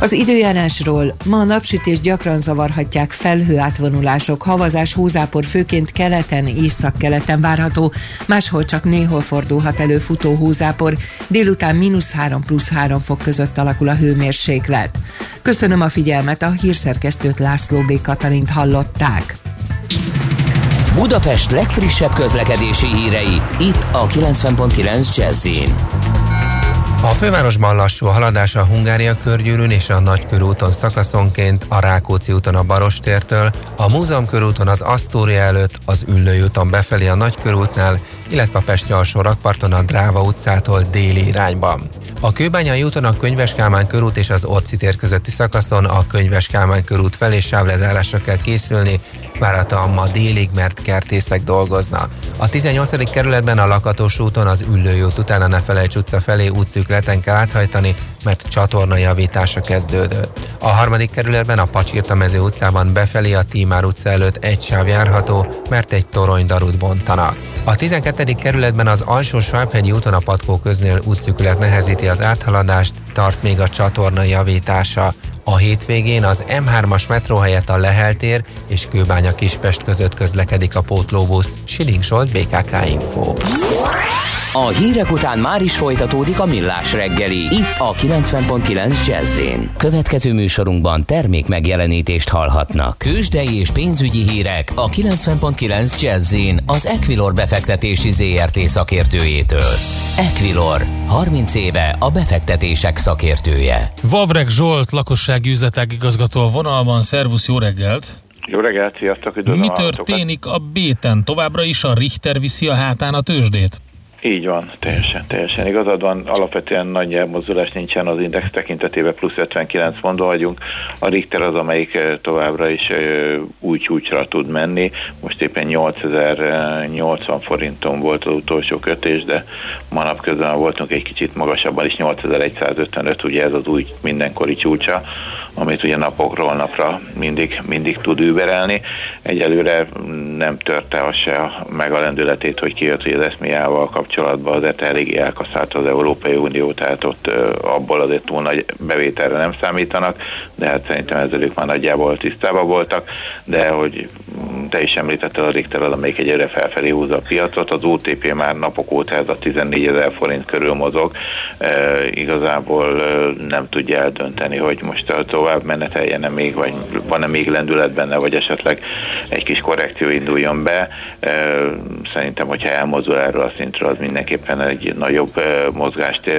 Az időjárásról ma a napsütés gyakran zavarhatják felhő átvonulások, havazás, hózápor főként keleten, észak-keleten várható, máshol csak néhol fordulhat elő futó hózápor, délután mínusz 3 plusz 3 fok között alakul a hőmérséklet. Köszönöm a figyelmet, a hírszerkesztőt László B. Katalint hallották.
Budapest legfrissebb közlekedési hírei, itt a 90.9 jazz
a fővárosban lassú a haladás a Hungária körgyűrűn és a Nagykörúton szakaszonként, a Rákóczi úton a Barostértől, a Múzeum körúton az Asztória előtt, az Üllői úton befelé a Nagykörútnál, illetve a Pesti alsó rakparton a Dráva utcától déli irányban. A Kőbányai úton a Könyves Kálmán körút és az Orci tér közötti szakaszon a Könyves Kálmán körút felé sávlezárásra kell készülni, várhatóan ma délig, mert kertészek dolgoznak. A 18. kerületben a Lakatos úton az Üllői út után a Nefelejts utca felé útszűkleten kell áthajtani, mert csatorna javítása kezdődött. A harmadik kerületben a Pacsirta mező utcában befelé a Tímár utca előtt egy sáv járható, mert egy torony darut bontanak. A 12. kerületben az alsó Svábhegyi úton a Patkó köznél útszűkület nehezíti az áthaladást, tart még a csatorna javítása. A hétvégén az M3-as metró helyett a Leheltér és Kőbánya Kispest között közlekedik a pótlóbusz. Siling Solt, BKK Info.
A hírek után már is folytatódik a millás reggeli. Itt a 90.9 jazz Következő műsorunkban termék megjelenítést hallhatnak. Kősdei és pénzügyi hírek a 90.9 jazz az Equilor befektetési ZRT szakértőjétől. Equilor, 30 éve a befektetések szakértője.
Vavreg Zsolt, lakossági üzletek igazgató a vonalban. Szervusz, jó reggelt!
Jó reggelt, sziasztok!
Mi történik a béten? Továbbra is a Richter viszi a hátán a tőzsdét?
Így van, teljesen, teljesen igazad van. Alapvetően nagy elmozdulás nincsen az index tekintetében, plusz 59 pontban vagyunk. A Richter az, amelyik továbbra is úgy csúcsra tud menni. Most éppen 8080 forinton volt az utolsó kötés, de manap közben voltunk egy kicsit magasabban is, 8155, ugye ez az új mindenkori csúcsa amit ugye napokról napra mindig, mindig tud überelni. Egyelőre nem törte az se meg a lendületét, hogy kijött, hogy az eszmiával kapcsolatban az eléggé elkaszált az Európai Unió, tehát ott abból azért túl nagy bevételre nem számítanak, de hát szerintem ezzel ők már nagyjából tisztában voltak, de hogy te is említetted a Richter az, amelyik egyre felfelé húzza a piacot, az OTP már napok óta ez a 14 ezer forint körül mozog, e, igazából nem tudja eldönteni, hogy most tovább meneteljen-e még, vagy van-e még lendület benne, vagy esetleg egy kis korrekció induljon be. Szerintem, hogyha elmozdul erről a szintről, az mindenképpen egy nagyobb mozgást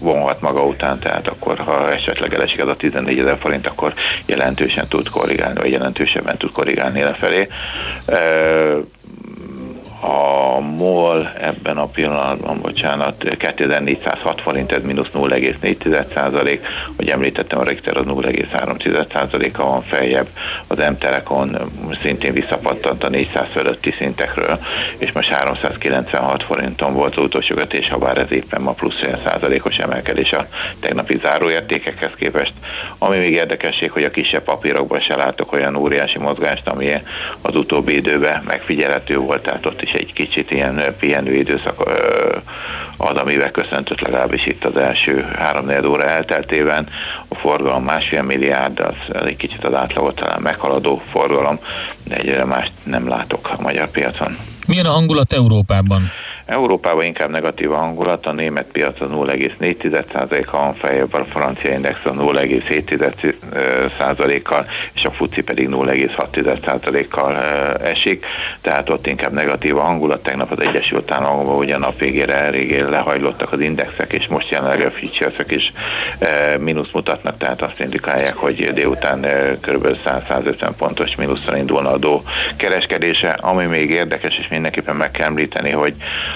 vonhat maga után, tehát akkor, ha esetleg elesik az a 14 ezer forint, akkor jelentősen tud korrigálni, vagy jelentősebben tud korrigálni lefelé a MOL ebben a pillanatban, bocsánat, 2406 forint, ez mínusz 0,4 százalék, hogy említettem, a Richter az 0,3 százaléka van feljebb, az M-Telekon szintén visszapattant a 400 fölötti szintekről, és most 396 forinton volt az utolsó kötés, ha bár ez éppen ma plusz olyan százalékos emelkedés a tegnapi záróértékekhez képest. Ami még érdekesség, hogy a kisebb papírokban se látok olyan óriási mozgást, ami az utóbbi időben megfigyelhető volt, tehát ott is egy kicsit ilyen pihenő időszak az, amivel köszöntött legalábbis itt az első három óra elteltében. A forgalom másfél milliárd, az egy kicsit az átlagot talán meghaladó forgalom, de egyre más nem látok a magyar piacon.
Milyen a hangulat Európában?
Európában inkább negatív a hangulat, a német piac a 0,4%-kal van feljebb, a francia index a 0,7%-kal, és a FUCI pedig 0,6%-kal esik, tehát ott inkább negatív a hangulat. Tegnap az Egyesült Államokban ugyan nap végére eléggé lehajlottak az indexek, és most jelenleg a futures is mínusz mutatnak, tehát azt indikálják, hogy délután kb. 100-150 pontos mínuszra indulna a kereskedése. Ami még érdekes, és mindenképpen meg kell említeni, hogy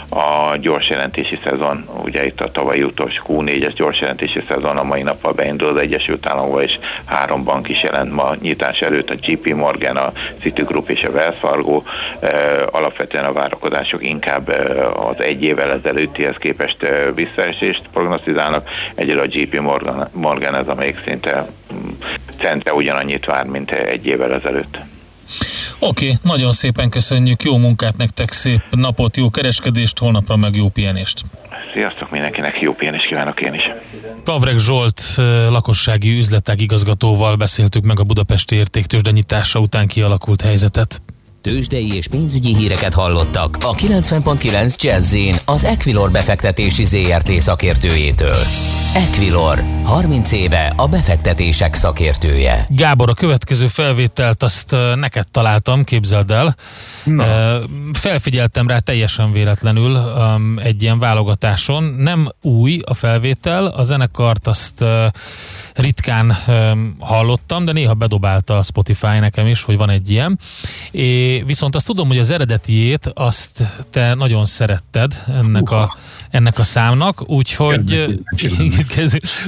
a gyors jelentési szezon, ugye itt a tavalyi utolsó Q4-es gyors jelentési szezon a mai nappal beindul az Egyesült Államokban, és három bank is jelent ma nyitás előtt, a JP Morgan, a Citigroup és a Wells Fargo. Alapvetően a várakozások inkább az egy évvel ezelőttihez képest visszaesést prognosztizálnak. Egyre a JP Morgan, Morgan ez, amelyik szinte mm, centre ugyanannyit vár, mint egy évvel ezelőtt.
Oké, okay, nagyon szépen köszönjük, jó munkát nektek, szép napot, jó kereskedést, holnapra meg jó pihenést.
Sziasztok mindenkinek, jó pihenést kívánok én is.
Pavreg Zsolt lakossági üzletek igazgatóval beszéltük meg a budapesti értéktősde nyitása után kialakult helyzetet.
Tőzsdei és pénzügyi híreket hallottak a 90.9 jazz az Equilor befektetési ZRT szakértőjétől. Equilor, 30 éve a befektetések szakértője.
Gábor, a következő felvételt azt neked találtam, képzeld el. Na. Felfigyeltem rá teljesen véletlenül egy ilyen válogatáson. Nem új a felvétel, a zenekart azt ritkán hallottam, de néha bedobálta a Spotify nekem is, hogy van egy ilyen. É, viszont azt tudom, hogy az eredetiét azt te nagyon szeretted ennek Uha. a ennek a számnak, úgyhogy,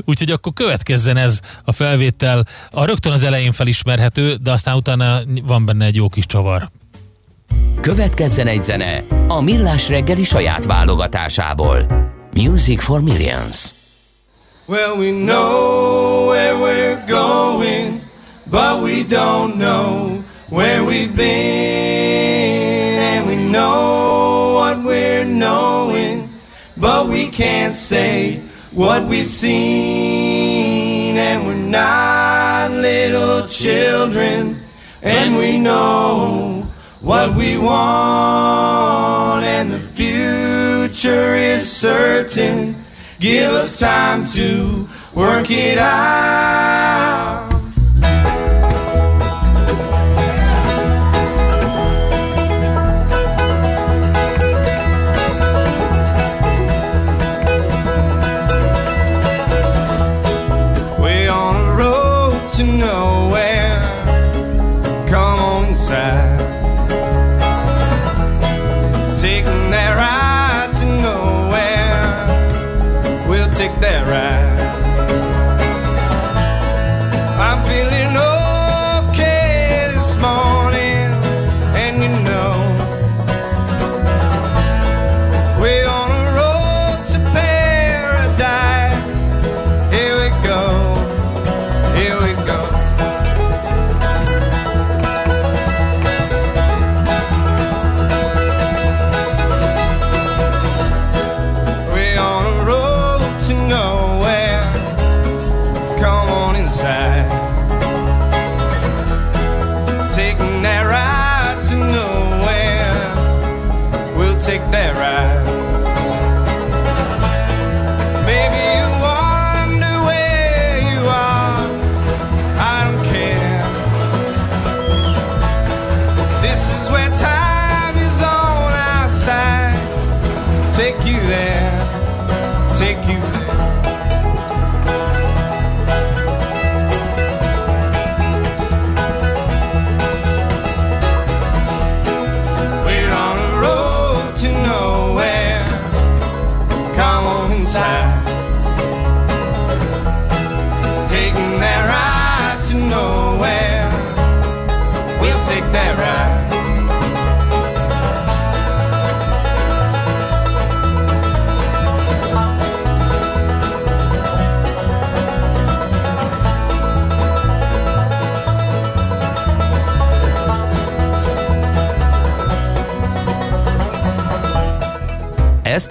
úgyhogy akkor következzen ez a felvétel. A rögtön az elején felismerhető, de aztán utána van benne egy jó kis csavar.
Következzen egy zene a Millás reggeli saját válogatásából. Music for Millions. Well, we know where we're going, but we don't know where we've been, and we know what we're knowing, but we can't say what we've seen, and we're not little children, and we know what we want, and the future is certain. Give us time to work it out.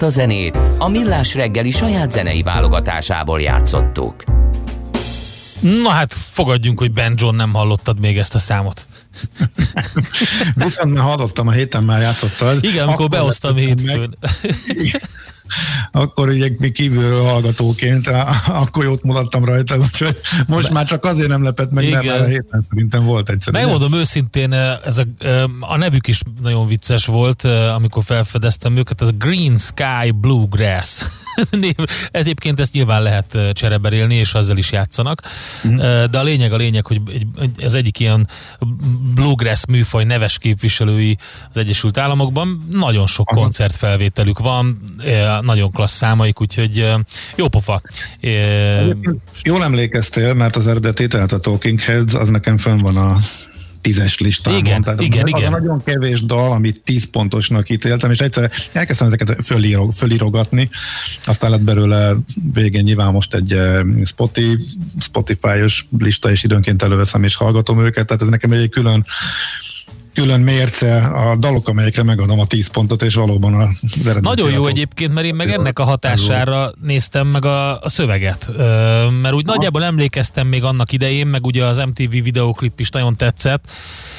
A zenét a Millás reggeli saját zenei válogatásából játszottuk.
Na hát fogadjunk, hogy Ben John nem hallottad még ezt a számot. (laughs)
Viszont már hallottam, a héten már játszottad.
Igen, amikor behoztam hétfőn.
akkor ugye mi kívülről hallgatóként, akkor jót mulattam rajta, úgyhogy most már csak azért nem lepett meg, Igen. mert a héten szerintem volt egyszer.
Megmondom őszintén, ez a, a nevük is nagyon vicces volt, amikor felfedeztem őket, ez a Green Sky Bluegrass (laughs) név. Egyébként ezt nyilván lehet csereberélni, és azzal is játszanak. Mm. De a lényeg a lényeg, hogy ez egyik ilyen bluegrass műfaj neves képviselői az Egyesült Államokban. Nagyon sok Aha. koncertfelvételük van, nagyon klassz számaik, úgyhogy jó pofa.
Jól emlékeztél, mert az eredeti, tehát a Talking Heads, az nekem fönn van a tízes listán.
Igen, Tehát igen, az igen.
nagyon kevés dal, amit tíz pontosnak ítéltem, és egyszer elkezdtem ezeket fölírog, fölírogatni, aztán lett belőle végén nyilván most egy eh, Spotify, Spotify-os lista, és időnként előveszem és hallgatom őket, tehát ez nekem egy külön külön mérce a dalok, amelyekre megadom a 10 pontot, és valóban a
Nagyon jó egyébként, mert én meg ennek a hatására néztem meg a, a szöveget. Mert úgy nagyjából emlékeztem még annak idején, meg ugye az MTV videoklip is nagyon tetszett,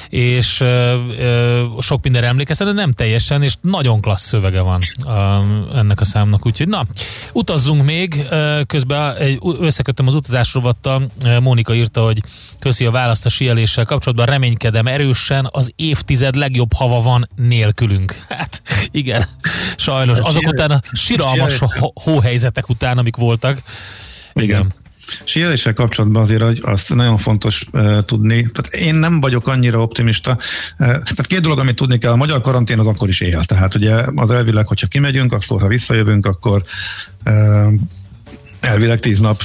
és ö, ö, sok mindenre emlékeztem, de nem teljesen, és nagyon klassz szövege van ö, ennek a számnak, úgyhogy na, utazzunk még, közben egy, összekötöm az utazás rovattal, Mónika írta, hogy köszi a választ a sieléssel kapcsolatban, reménykedem erősen, az évtized legjobb hava van nélkülünk. Hát igen, sajnos, azok után a siralmas hóhelyzetek után, amik voltak. Igen.
Síeléssel kapcsolatban azért azt nagyon fontos uh, tudni. Tehát én nem vagyok annyira optimista. Uh, tehát két dolog, amit tudni kell, a magyar karantén az akkor is él. Tehát ugye az elvileg, hogyha kimegyünk, akkor ha visszajövünk, akkor uh, elvileg tíz nap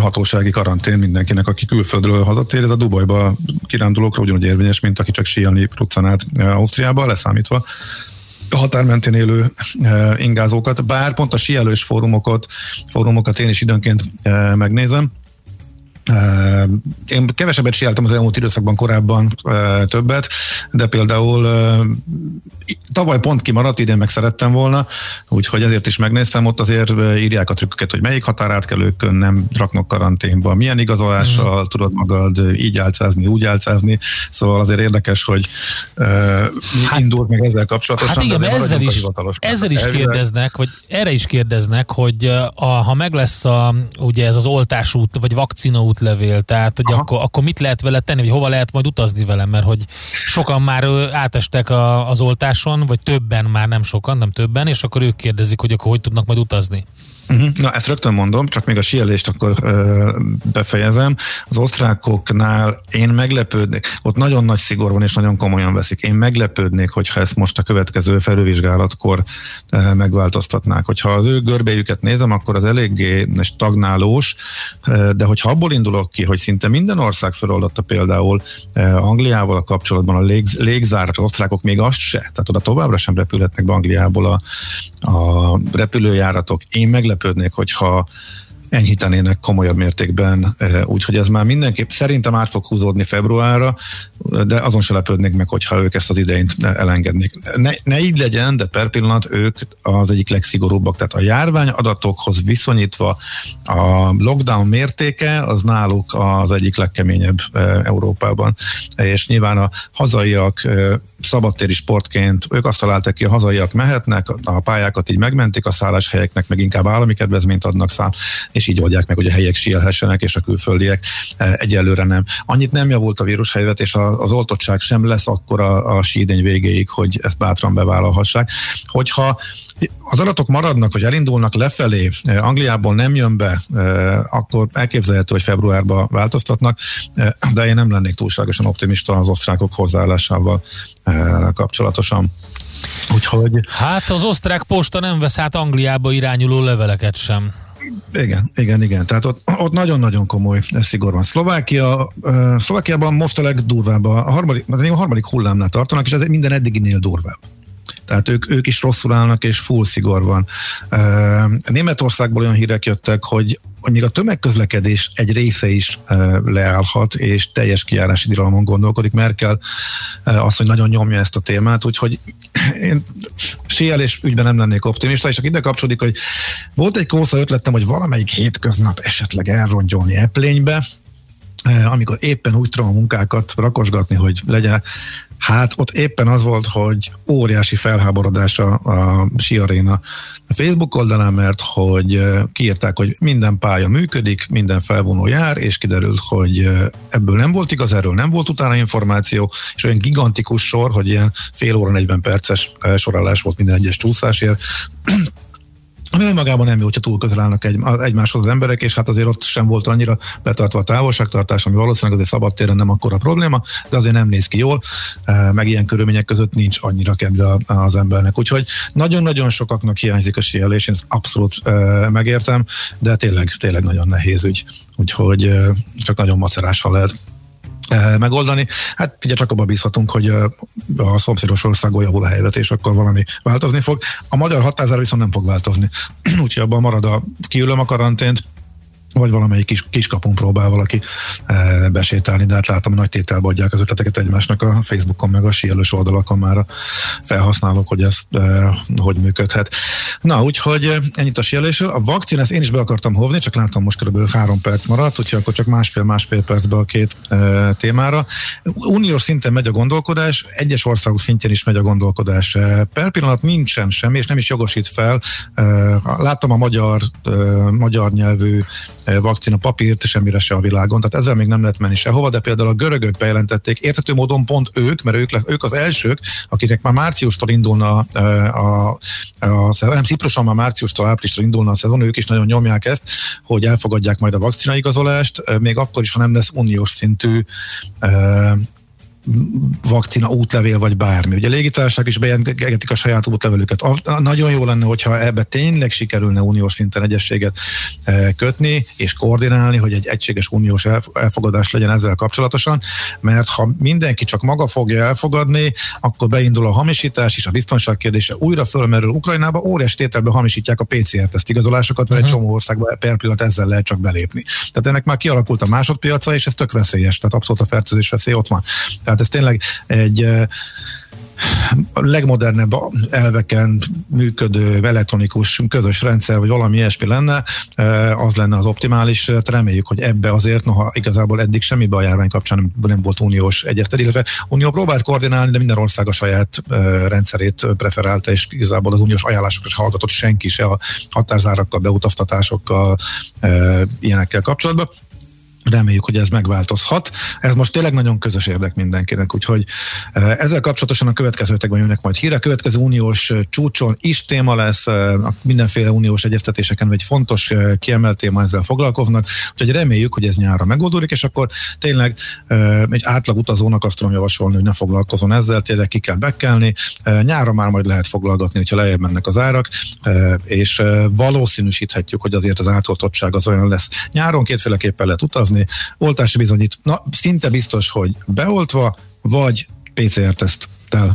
hatósági karantén mindenkinek, aki külföldről hazatér. Ez a Dubajba kirándulókra ugyanúgy érvényes, mint aki csak síelni ruccan át Ausztriába, leszámítva a határmentén élő e, ingázókat, bár pont a síelős fórumokat, fórumokat én is időnként e, megnézem, én kevesebbet csináltam az elmúlt időszakban korábban többet, de például tavaly pont kimaradt, idén meg szerettem volna, úgyhogy ezért is megnéztem, ott azért írják a trükköket, hogy melyik határátkelőkön nem raknak karanténba, milyen igazolással mm. tudod magad így álcázni, úgy álcázni, szóval azért érdekes, hogy uh, hát, indult meg ezzel kapcsolatosan.
Hát igen, ezzel is, ezzel is kérdeznek, vagy erre is kérdeznek, hogy a, ha meg lesz a, ugye ez az oltásút, vagy vakcinaút útlevél, tehát hogy akkor, akkor mit lehet vele tenni, vagy hova lehet majd utazni velem, mert hogy sokan már átestek a, az oltáson, vagy többen már nem sokan, nem többen, és akkor ők kérdezik, hogy akkor hogy tudnak majd utazni.
Uh-huh. Na, ezt rögtön mondom, csak még a síelést akkor ö, befejezem. Az osztrákoknál én meglepődnék, ott nagyon nagy szigor van, és nagyon komolyan veszik. Én meglepődnék, hogyha ezt most a következő felülvizsgálatkor ö, megváltoztatnák. Hogyha az ő görbéjüket nézem, akkor az eléggé stagnálós, ö, de hogyha abból indulok ki, hogy szinte minden ország feloldotta például ö, Angliával a kapcsolatban a lég, légzárat, az osztrákok még azt se, tehát oda továbbra sem repülhetnek be Angliából a, a repülőjáratok. Én meglep meglepődnék, hogyha enyhítenének komolyabb mértékben, eh, úgyhogy ez már mindenképp szerintem át fog húzódni februárra, de azon se lepődnék meg, hogyha ők ezt az idejét elengednék. Ne, ne így legyen, de per pillanat ők az egyik legszigorúbbak, tehát a járvány adatokhoz viszonyítva a lockdown mértéke az náluk az egyik legkeményebb eh, Európában, és nyilván a hazaiak eh, szabadtéri sportként ők azt találták ki, a hazaiak mehetnek, a pályákat így megmentik, a szálláshelyeknek meg inkább állami kedvezményt adnak szám, és így oldják meg, hogy a helyek sielhessenek, és a külföldiek e, egyelőre nem. Annyit nem javult a vírushelyzet, és az oltottság sem lesz akkor a, a sídény végéig, hogy ezt bátran bevállalhassák. Hogyha az adatok maradnak, hogy elindulnak lefelé, e, Angliából nem jön be, e, akkor elképzelhető, hogy februárban változtatnak, de én nem lennék túlságosan optimista az osztrákok hozzáállásával kapcsolatosan.
Úgyhogy... Hát az osztrák posta nem vesz át Angliába irányuló leveleket sem.
Igen, igen, igen. Tehát ott, ott nagyon-nagyon komoly szigor van. Szlovákia, Szlovákiában most a legdurvább, a harmadik, a harmadik hullámnál tartanak, és ez minden eddiginél durvább. Tehát ők, ők is rosszul állnak, és full szigor van. Németországból olyan hírek jöttek, hogy még a tömegközlekedés egy része is leállhat, és teljes kiárási tilalmon gondolkodik. Merkel azt, hogy nagyon nyomja ezt a témát, úgyhogy (clears throat) én síelés ügyben nem lennék optimista, és ide kapcsolódik, hogy volt egy kósza ötletem, hogy valamelyik hétköznap esetleg elrongyolni Eplénybe, amikor éppen úgy tudom a munkákat rakosgatni, hogy legyen Hát ott éppen az volt, hogy óriási felháborodás a, a Siaréna Facebook oldalán, mert hogy kiírták, hogy minden pálya működik, minden felvonó jár, és kiderült, hogy ebből nem volt igaz, erről nem volt utána információ, és olyan gigantikus sor, hogy ilyen fél óra 40 perces sorolás volt minden egyes csúszásért, ami önmagában nem jó, hogyha túl közel állnak egy, egymáshoz az emberek, és hát azért ott sem volt annyira betartva a távolságtartás, ami valószínűleg azért szabadtéren nem akkora probléma, de azért nem néz ki jól, e, meg ilyen körülmények között nincs annyira kedve az embernek. Úgyhogy nagyon-nagyon sokaknak hiányzik a síelés, én ezt abszolút e, megértem, de tényleg, tényleg nagyon nehéz ügy. Úgyhogy e, csak nagyon macerás, ha lehet megoldani. Hát ugye csak abban bízhatunk, hogy a szomszédos országból javul a helyzet, és akkor valami változni fog. A magyar hatására viszont nem fog változni. (clears throat) Úgyhogy abban marad a kiülöm a karantént, vagy valamelyik kis, kiskapun próbál valaki e, besétálni, de hát látom, nagy tételbe adják az ötleteket egymásnak a Facebookon, meg a síelős oldalakon már a felhasználók, hogy ez e, hogy működhet. Na, úgyhogy ennyit a síelésről. A vakcin, ezt én is be akartam hovni, csak látom most kb. három perc maradt, úgyhogy akkor csak másfél-másfél percbe a két e, témára. Uniós szinten megy a gondolkodás, egyes országok szintjén is megy a gondolkodás. Per pillanat nincsen semmi, és nem is jogosít fel. E, látom a magyar, e, magyar nyelvű vakcina papírt semmire se a világon, tehát ezzel még nem lehet menni sehova, de például a görögök bejelentették, értető módon pont ők, mert ők, ők az elsők, akiknek már márciustól indulna a, a, a szezon, nem Ciprosan már márciustól áprilistól indulna a szezon, ők is nagyon nyomják ezt, hogy elfogadják majd a vakcina igazolást, még akkor is, ha nem lesz uniós szintű vakcina útlevél, vagy bármi. Ugye a légitársaság is bejelentetik a saját útlevelüket. Nagyon jó lenne, hogyha ebbe tényleg sikerülne uniós szinten egyességet e, kötni, és koordinálni, hogy egy egységes uniós elfogadás legyen ezzel kapcsolatosan, mert ha mindenki csak maga fogja elfogadni, akkor beindul a hamisítás és a biztonság kérdése újra fölmerül Ukrajnába, óriás tételben hamisítják a PCR-teszt igazolásokat, mert uh-huh. egy csomó országban per pillanat ezzel lehet csak belépni. Tehát ennek már kialakult a másodpiaca, és ez tök veszélyes, tehát abszolút a fertőzés veszély ott van. Tehát ez tényleg egy a legmodernebb elveken működő elektronikus közös rendszer, vagy valami ilyesmi lenne, az lenne az optimális. Hát reméljük, hogy ebbe azért, noha igazából eddig semmi a járvány kapcsán nem, volt uniós egyeztetés, illetve Unió próbált koordinálni, de minden ország a saját rendszerét preferálta, és igazából az uniós ajánlásokra hallgatott senki se a határzárakkal, beutaztatásokkal, ilyenekkel kapcsolatban reméljük, hogy ez megváltozhat. Ez most tényleg nagyon közös érdek mindenkinek, úgyhogy eh, ezzel kapcsolatosan a következő hetekben jönnek majd híre. A következő uniós eh, csúcson is téma lesz, eh, mindenféle uniós egyeztetéseken egy fontos kiemelt téma ezzel foglalkoznak, úgyhogy reméljük, hogy ez nyára megoldódik, és akkor tényleg egy átlag utazónak azt tudom javasolni, hogy ne foglalkozon ezzel, tényleg ki kell bekelni. Nyára már majd lehet foglalgatni, hogyha lejjebb mennek az árak, és valószínűsíthetjük, hogy azért az átoltottság az olyan lesz. Nyáron kétféleképpen lehet utazni, dolgozni. Oltási bizonyít, na szinte biztos, hogy beoltva, vagy PCR-teszt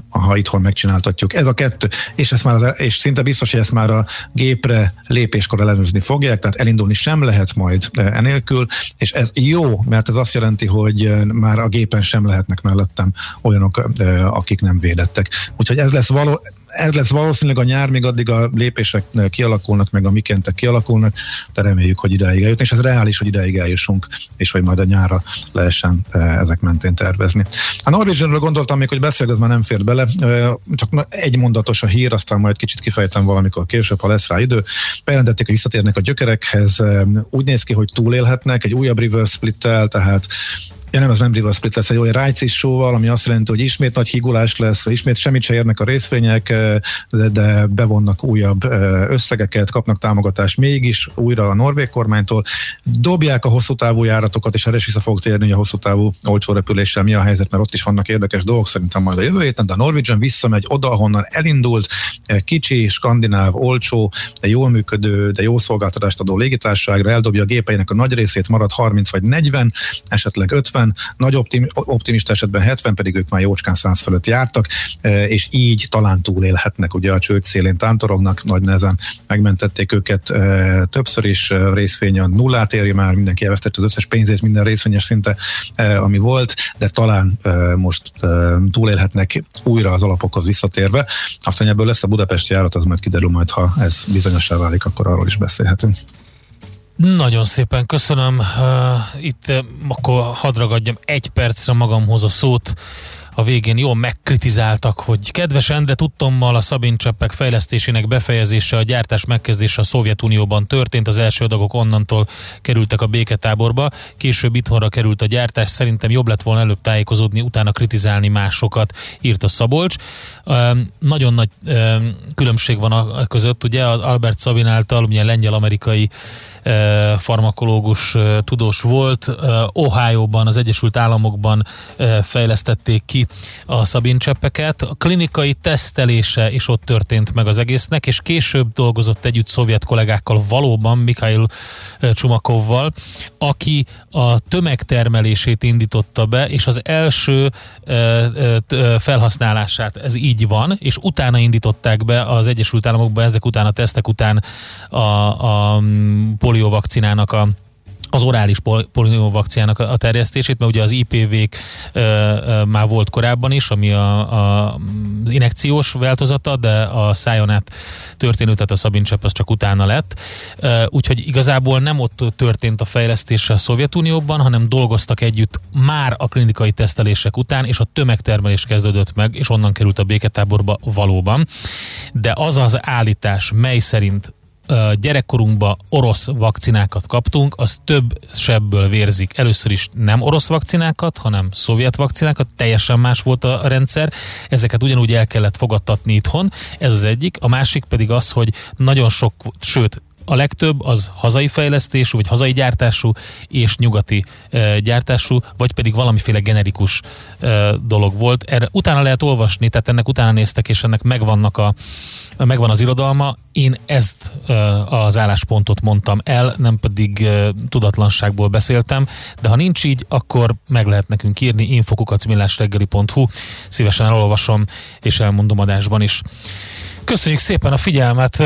ha itthon megcsináltatjuk. Ez a kettő, és, ezt már az, és szinte biztos, hogy ezt már a gépre lépéskor ellenőrizni fogják, tehát elindulni sem lehet majd enélkül, és ez jó, mert ez azt jelenti, hogy már a gépen sem lehetnek mellettem olyanok, akik nem védettek. Úgyhogy ez lesz való, ez lesz valószínűleg a nyár, még addig a lépések kialakulnak, meg a mikentek kialakulnak, de reméljük, hogy ideig eljutni, és ez reális, hogy ideig eljussunk, és hogy majd a nyára lehessen ezek mentén tervezni. A Norwegianről gondoltam még, hogy beszél, ez már nem fér bele, csak egy mondatos a hír, aztán majd kicsit kifejtem valamikor később, ha lesz rá idő. Bejelentették, hogy visszatérnek a gyökerekhez, úgy néz ki, hogy túlélhetnek egy újabb reverse split tehát Ja nem, ez nem River Split lesz, egy olyan rájcis show ami azt jelenti, hogy ismét nagy higulás lesz, ismét semmit se érnek a részvények, de, de bevonnak újabb összegeket, kapnak támogatást mégis újra a norvég kormánytól, dobják a hosszú távú járatokat, és erre is vissza fog térni, hogy a hosszú távú olcsó repüléssel mi a helyzet, mert ott is vannak érdekes dolgok, szerintem majd a jövő héten, de a Norwegian visszamegy oda, ahonnan elindult, kicsi, skandináv, olcsó, de jól működő, de jó szolgáltatást adó légitárságra, eldobja a gépeinek a nagy részét, marad 30 vagy 40, esetleg 50, 50, nagy optim, optimista esetben 70, pedig ők már jócskán 100 fölött jártak, e, és így talán túlélhetnek, ugye a csőd szélén tántorognak, nagy nehezen megmentették őket e, többször is, e, részvény a nullát éri már, mindenki elvesztette az összes pénzét, minden részvényes szinte, ami volt, de talán most túlélhetnek újra az alapokhoz visszatérve. Aztán ebből lesz a budapesti járat, az majd kiderül majd, ha ez bizonyossá válik, akkor arról is beszélhetünk.
Nagyon szépen köszönöm. Itt akkor hadd ragadjam egy percre magamhoz a szót a végén jól megkritizáltak, hogy kedves Endre, tudtommal a Szabin cseppek fejlesztésének befejezése, a gyártás megkezdése a Szovjetunióban történt, az első adagok onnantól kerültek a béketáborba, később itthonra került a gyártás, szerintem jobb lett volna előbb tájékozódni, utána kritizálni másokat, írt a Szabolcs. Nagyon nagy különbség van a között, ugye Albert Szabin által, ugye lengyel-amerikai farmakológus tudós volt. Ohio-ban, az Egyesült Államokban fejlesztették ki a szabincseppeket. A klinikai tesztelése is ott történt meg az egésznek, és később dolgozott együtt szovjet kollégákkal valóban, Mikhail Csumakovval, aki a tömegtermelését indította be, és az első felhasználását, ez így van, és utána indították be az Egyesült Államokban ezek után a tesztek után a, a polióvakcinának a az orális polióvakcinának a terjesztését, mert ugye az IPV-k ö, ö, már volt korábban is, ami a, a inekciós változata, de a szájon át történő, tehát a szabincsepp az csak utána lett. Ö, úgyhogy igazából nem ott történt a fejlesztése a Szovjetunióban, hanem dolgoztak együtt már a klinikai tesztelések után, és a tömegtermelés kezdődött meg, és onnan került a béketáborba valóban. De az az állítás, mely szerint gyerekkorunkban orosz vakcinákat kaptunk, az több sebből vérzik. Először is nem orosz vakcinákat, hanem szovjet vakcinákat, teljesen más volt a rendszer. Ezeket ugyanúgy el kellett fogadtatni itthon, ez az egyik. A másik pedig az, hogy nagyon sok, sőt, a legtöbb az hazai fejlesztésű, vagy hazai gyártású és nyugati e, gyártású, vagy pedig valamiféle generikus e, dolog volt. Erre utána lehet olvasni, tehát ennek utána néztek, és ennek megvannak a, megvan az irodalma. Én ezt e, az álláspontot mondtam el, nem pedig e, tudatlanságból beszéltem, de ha nincs így, akkor meg lehet nekünk írni infokukacmillásreggeli.hu szívesen elolvasom, és elmondom adásban is. Köszönjük szépen a figyelmet,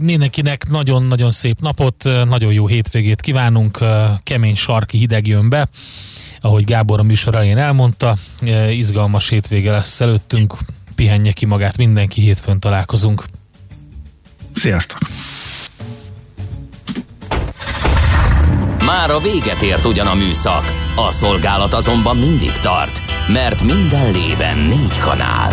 mindenkinek nagyon-nagyon szép napot, nagyon jó hétvégét kívánunk, kemény sarki hideg jön be, ahogy Gábor a műsor elején elmondta, izgalmas hétvége lesz előttünk, pihenje ki magát mindenki, hétfőn találkozunk.
Sziasztok!
Már a véget ért ugyan a műszak, a szolgálat azonban mindig tart, mert minden lében négy kanál.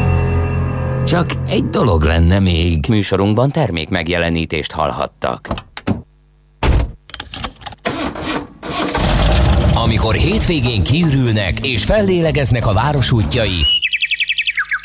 Csak egy dolog lenne még.
Műsorunkban termék megjelenítést hallhattak.
Amikor hétvégén kiürülnek és fellélegeznek a város útjai,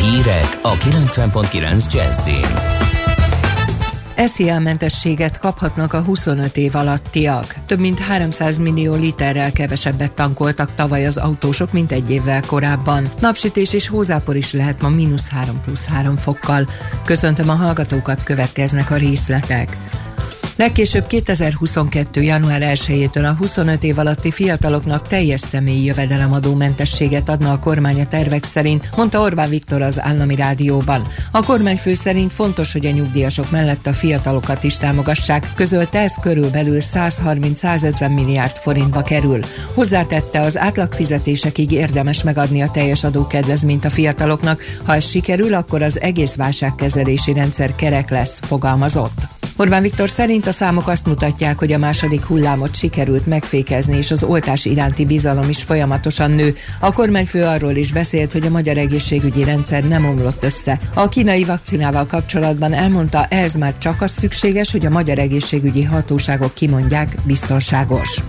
Hírek a 90.9 Jazzin.
SZIA mentességet kaphatnak a 25 év alattiak. Több mint 300 millió literrel kevesebbet tankoltak tavaly az autósok, mint egy évvel korábban. Napsütés és hózápor is lehet ma mínusz 3 plusz 3 fokkal. Köszöntöm a hallgatókat, következnek a részletek. Legkésőbb 2022. január 1-től a 25 év alatti fiataloknak teljes személyi jövedelemadómentességet adna a kormány a tervek szerint, mondta Orbán Viktor az állami rádióban. A kormányfő szerint fontos, hogy a nyugdíjasok mellett a fiatalokat is támogassák, közölte ez körülbelül 130-150 milliárd forintba kerül. Hozzátette az átlagfizetésekig érdemes megadni a teljes adókedvezményt a fiataloknak, ha ez sikerül, akkor az egész válságkezelési rendszer kerek lesz, fogalmazott. Orbán Viktor szerint számok azt mutatják, hogy a második hullámot sikerült megfékezni, és az oltás iránti bizalom is folyamatosan nő. A kormányfő arról is beszélt, hogy a magyar egészségügyi rendszer nem omlott össze. A kínai vakcinával kapcsolatban elmondta, ez már csak az szükséges, hogy a magyar egészségügyi hatóságok kimondják, biztonságos.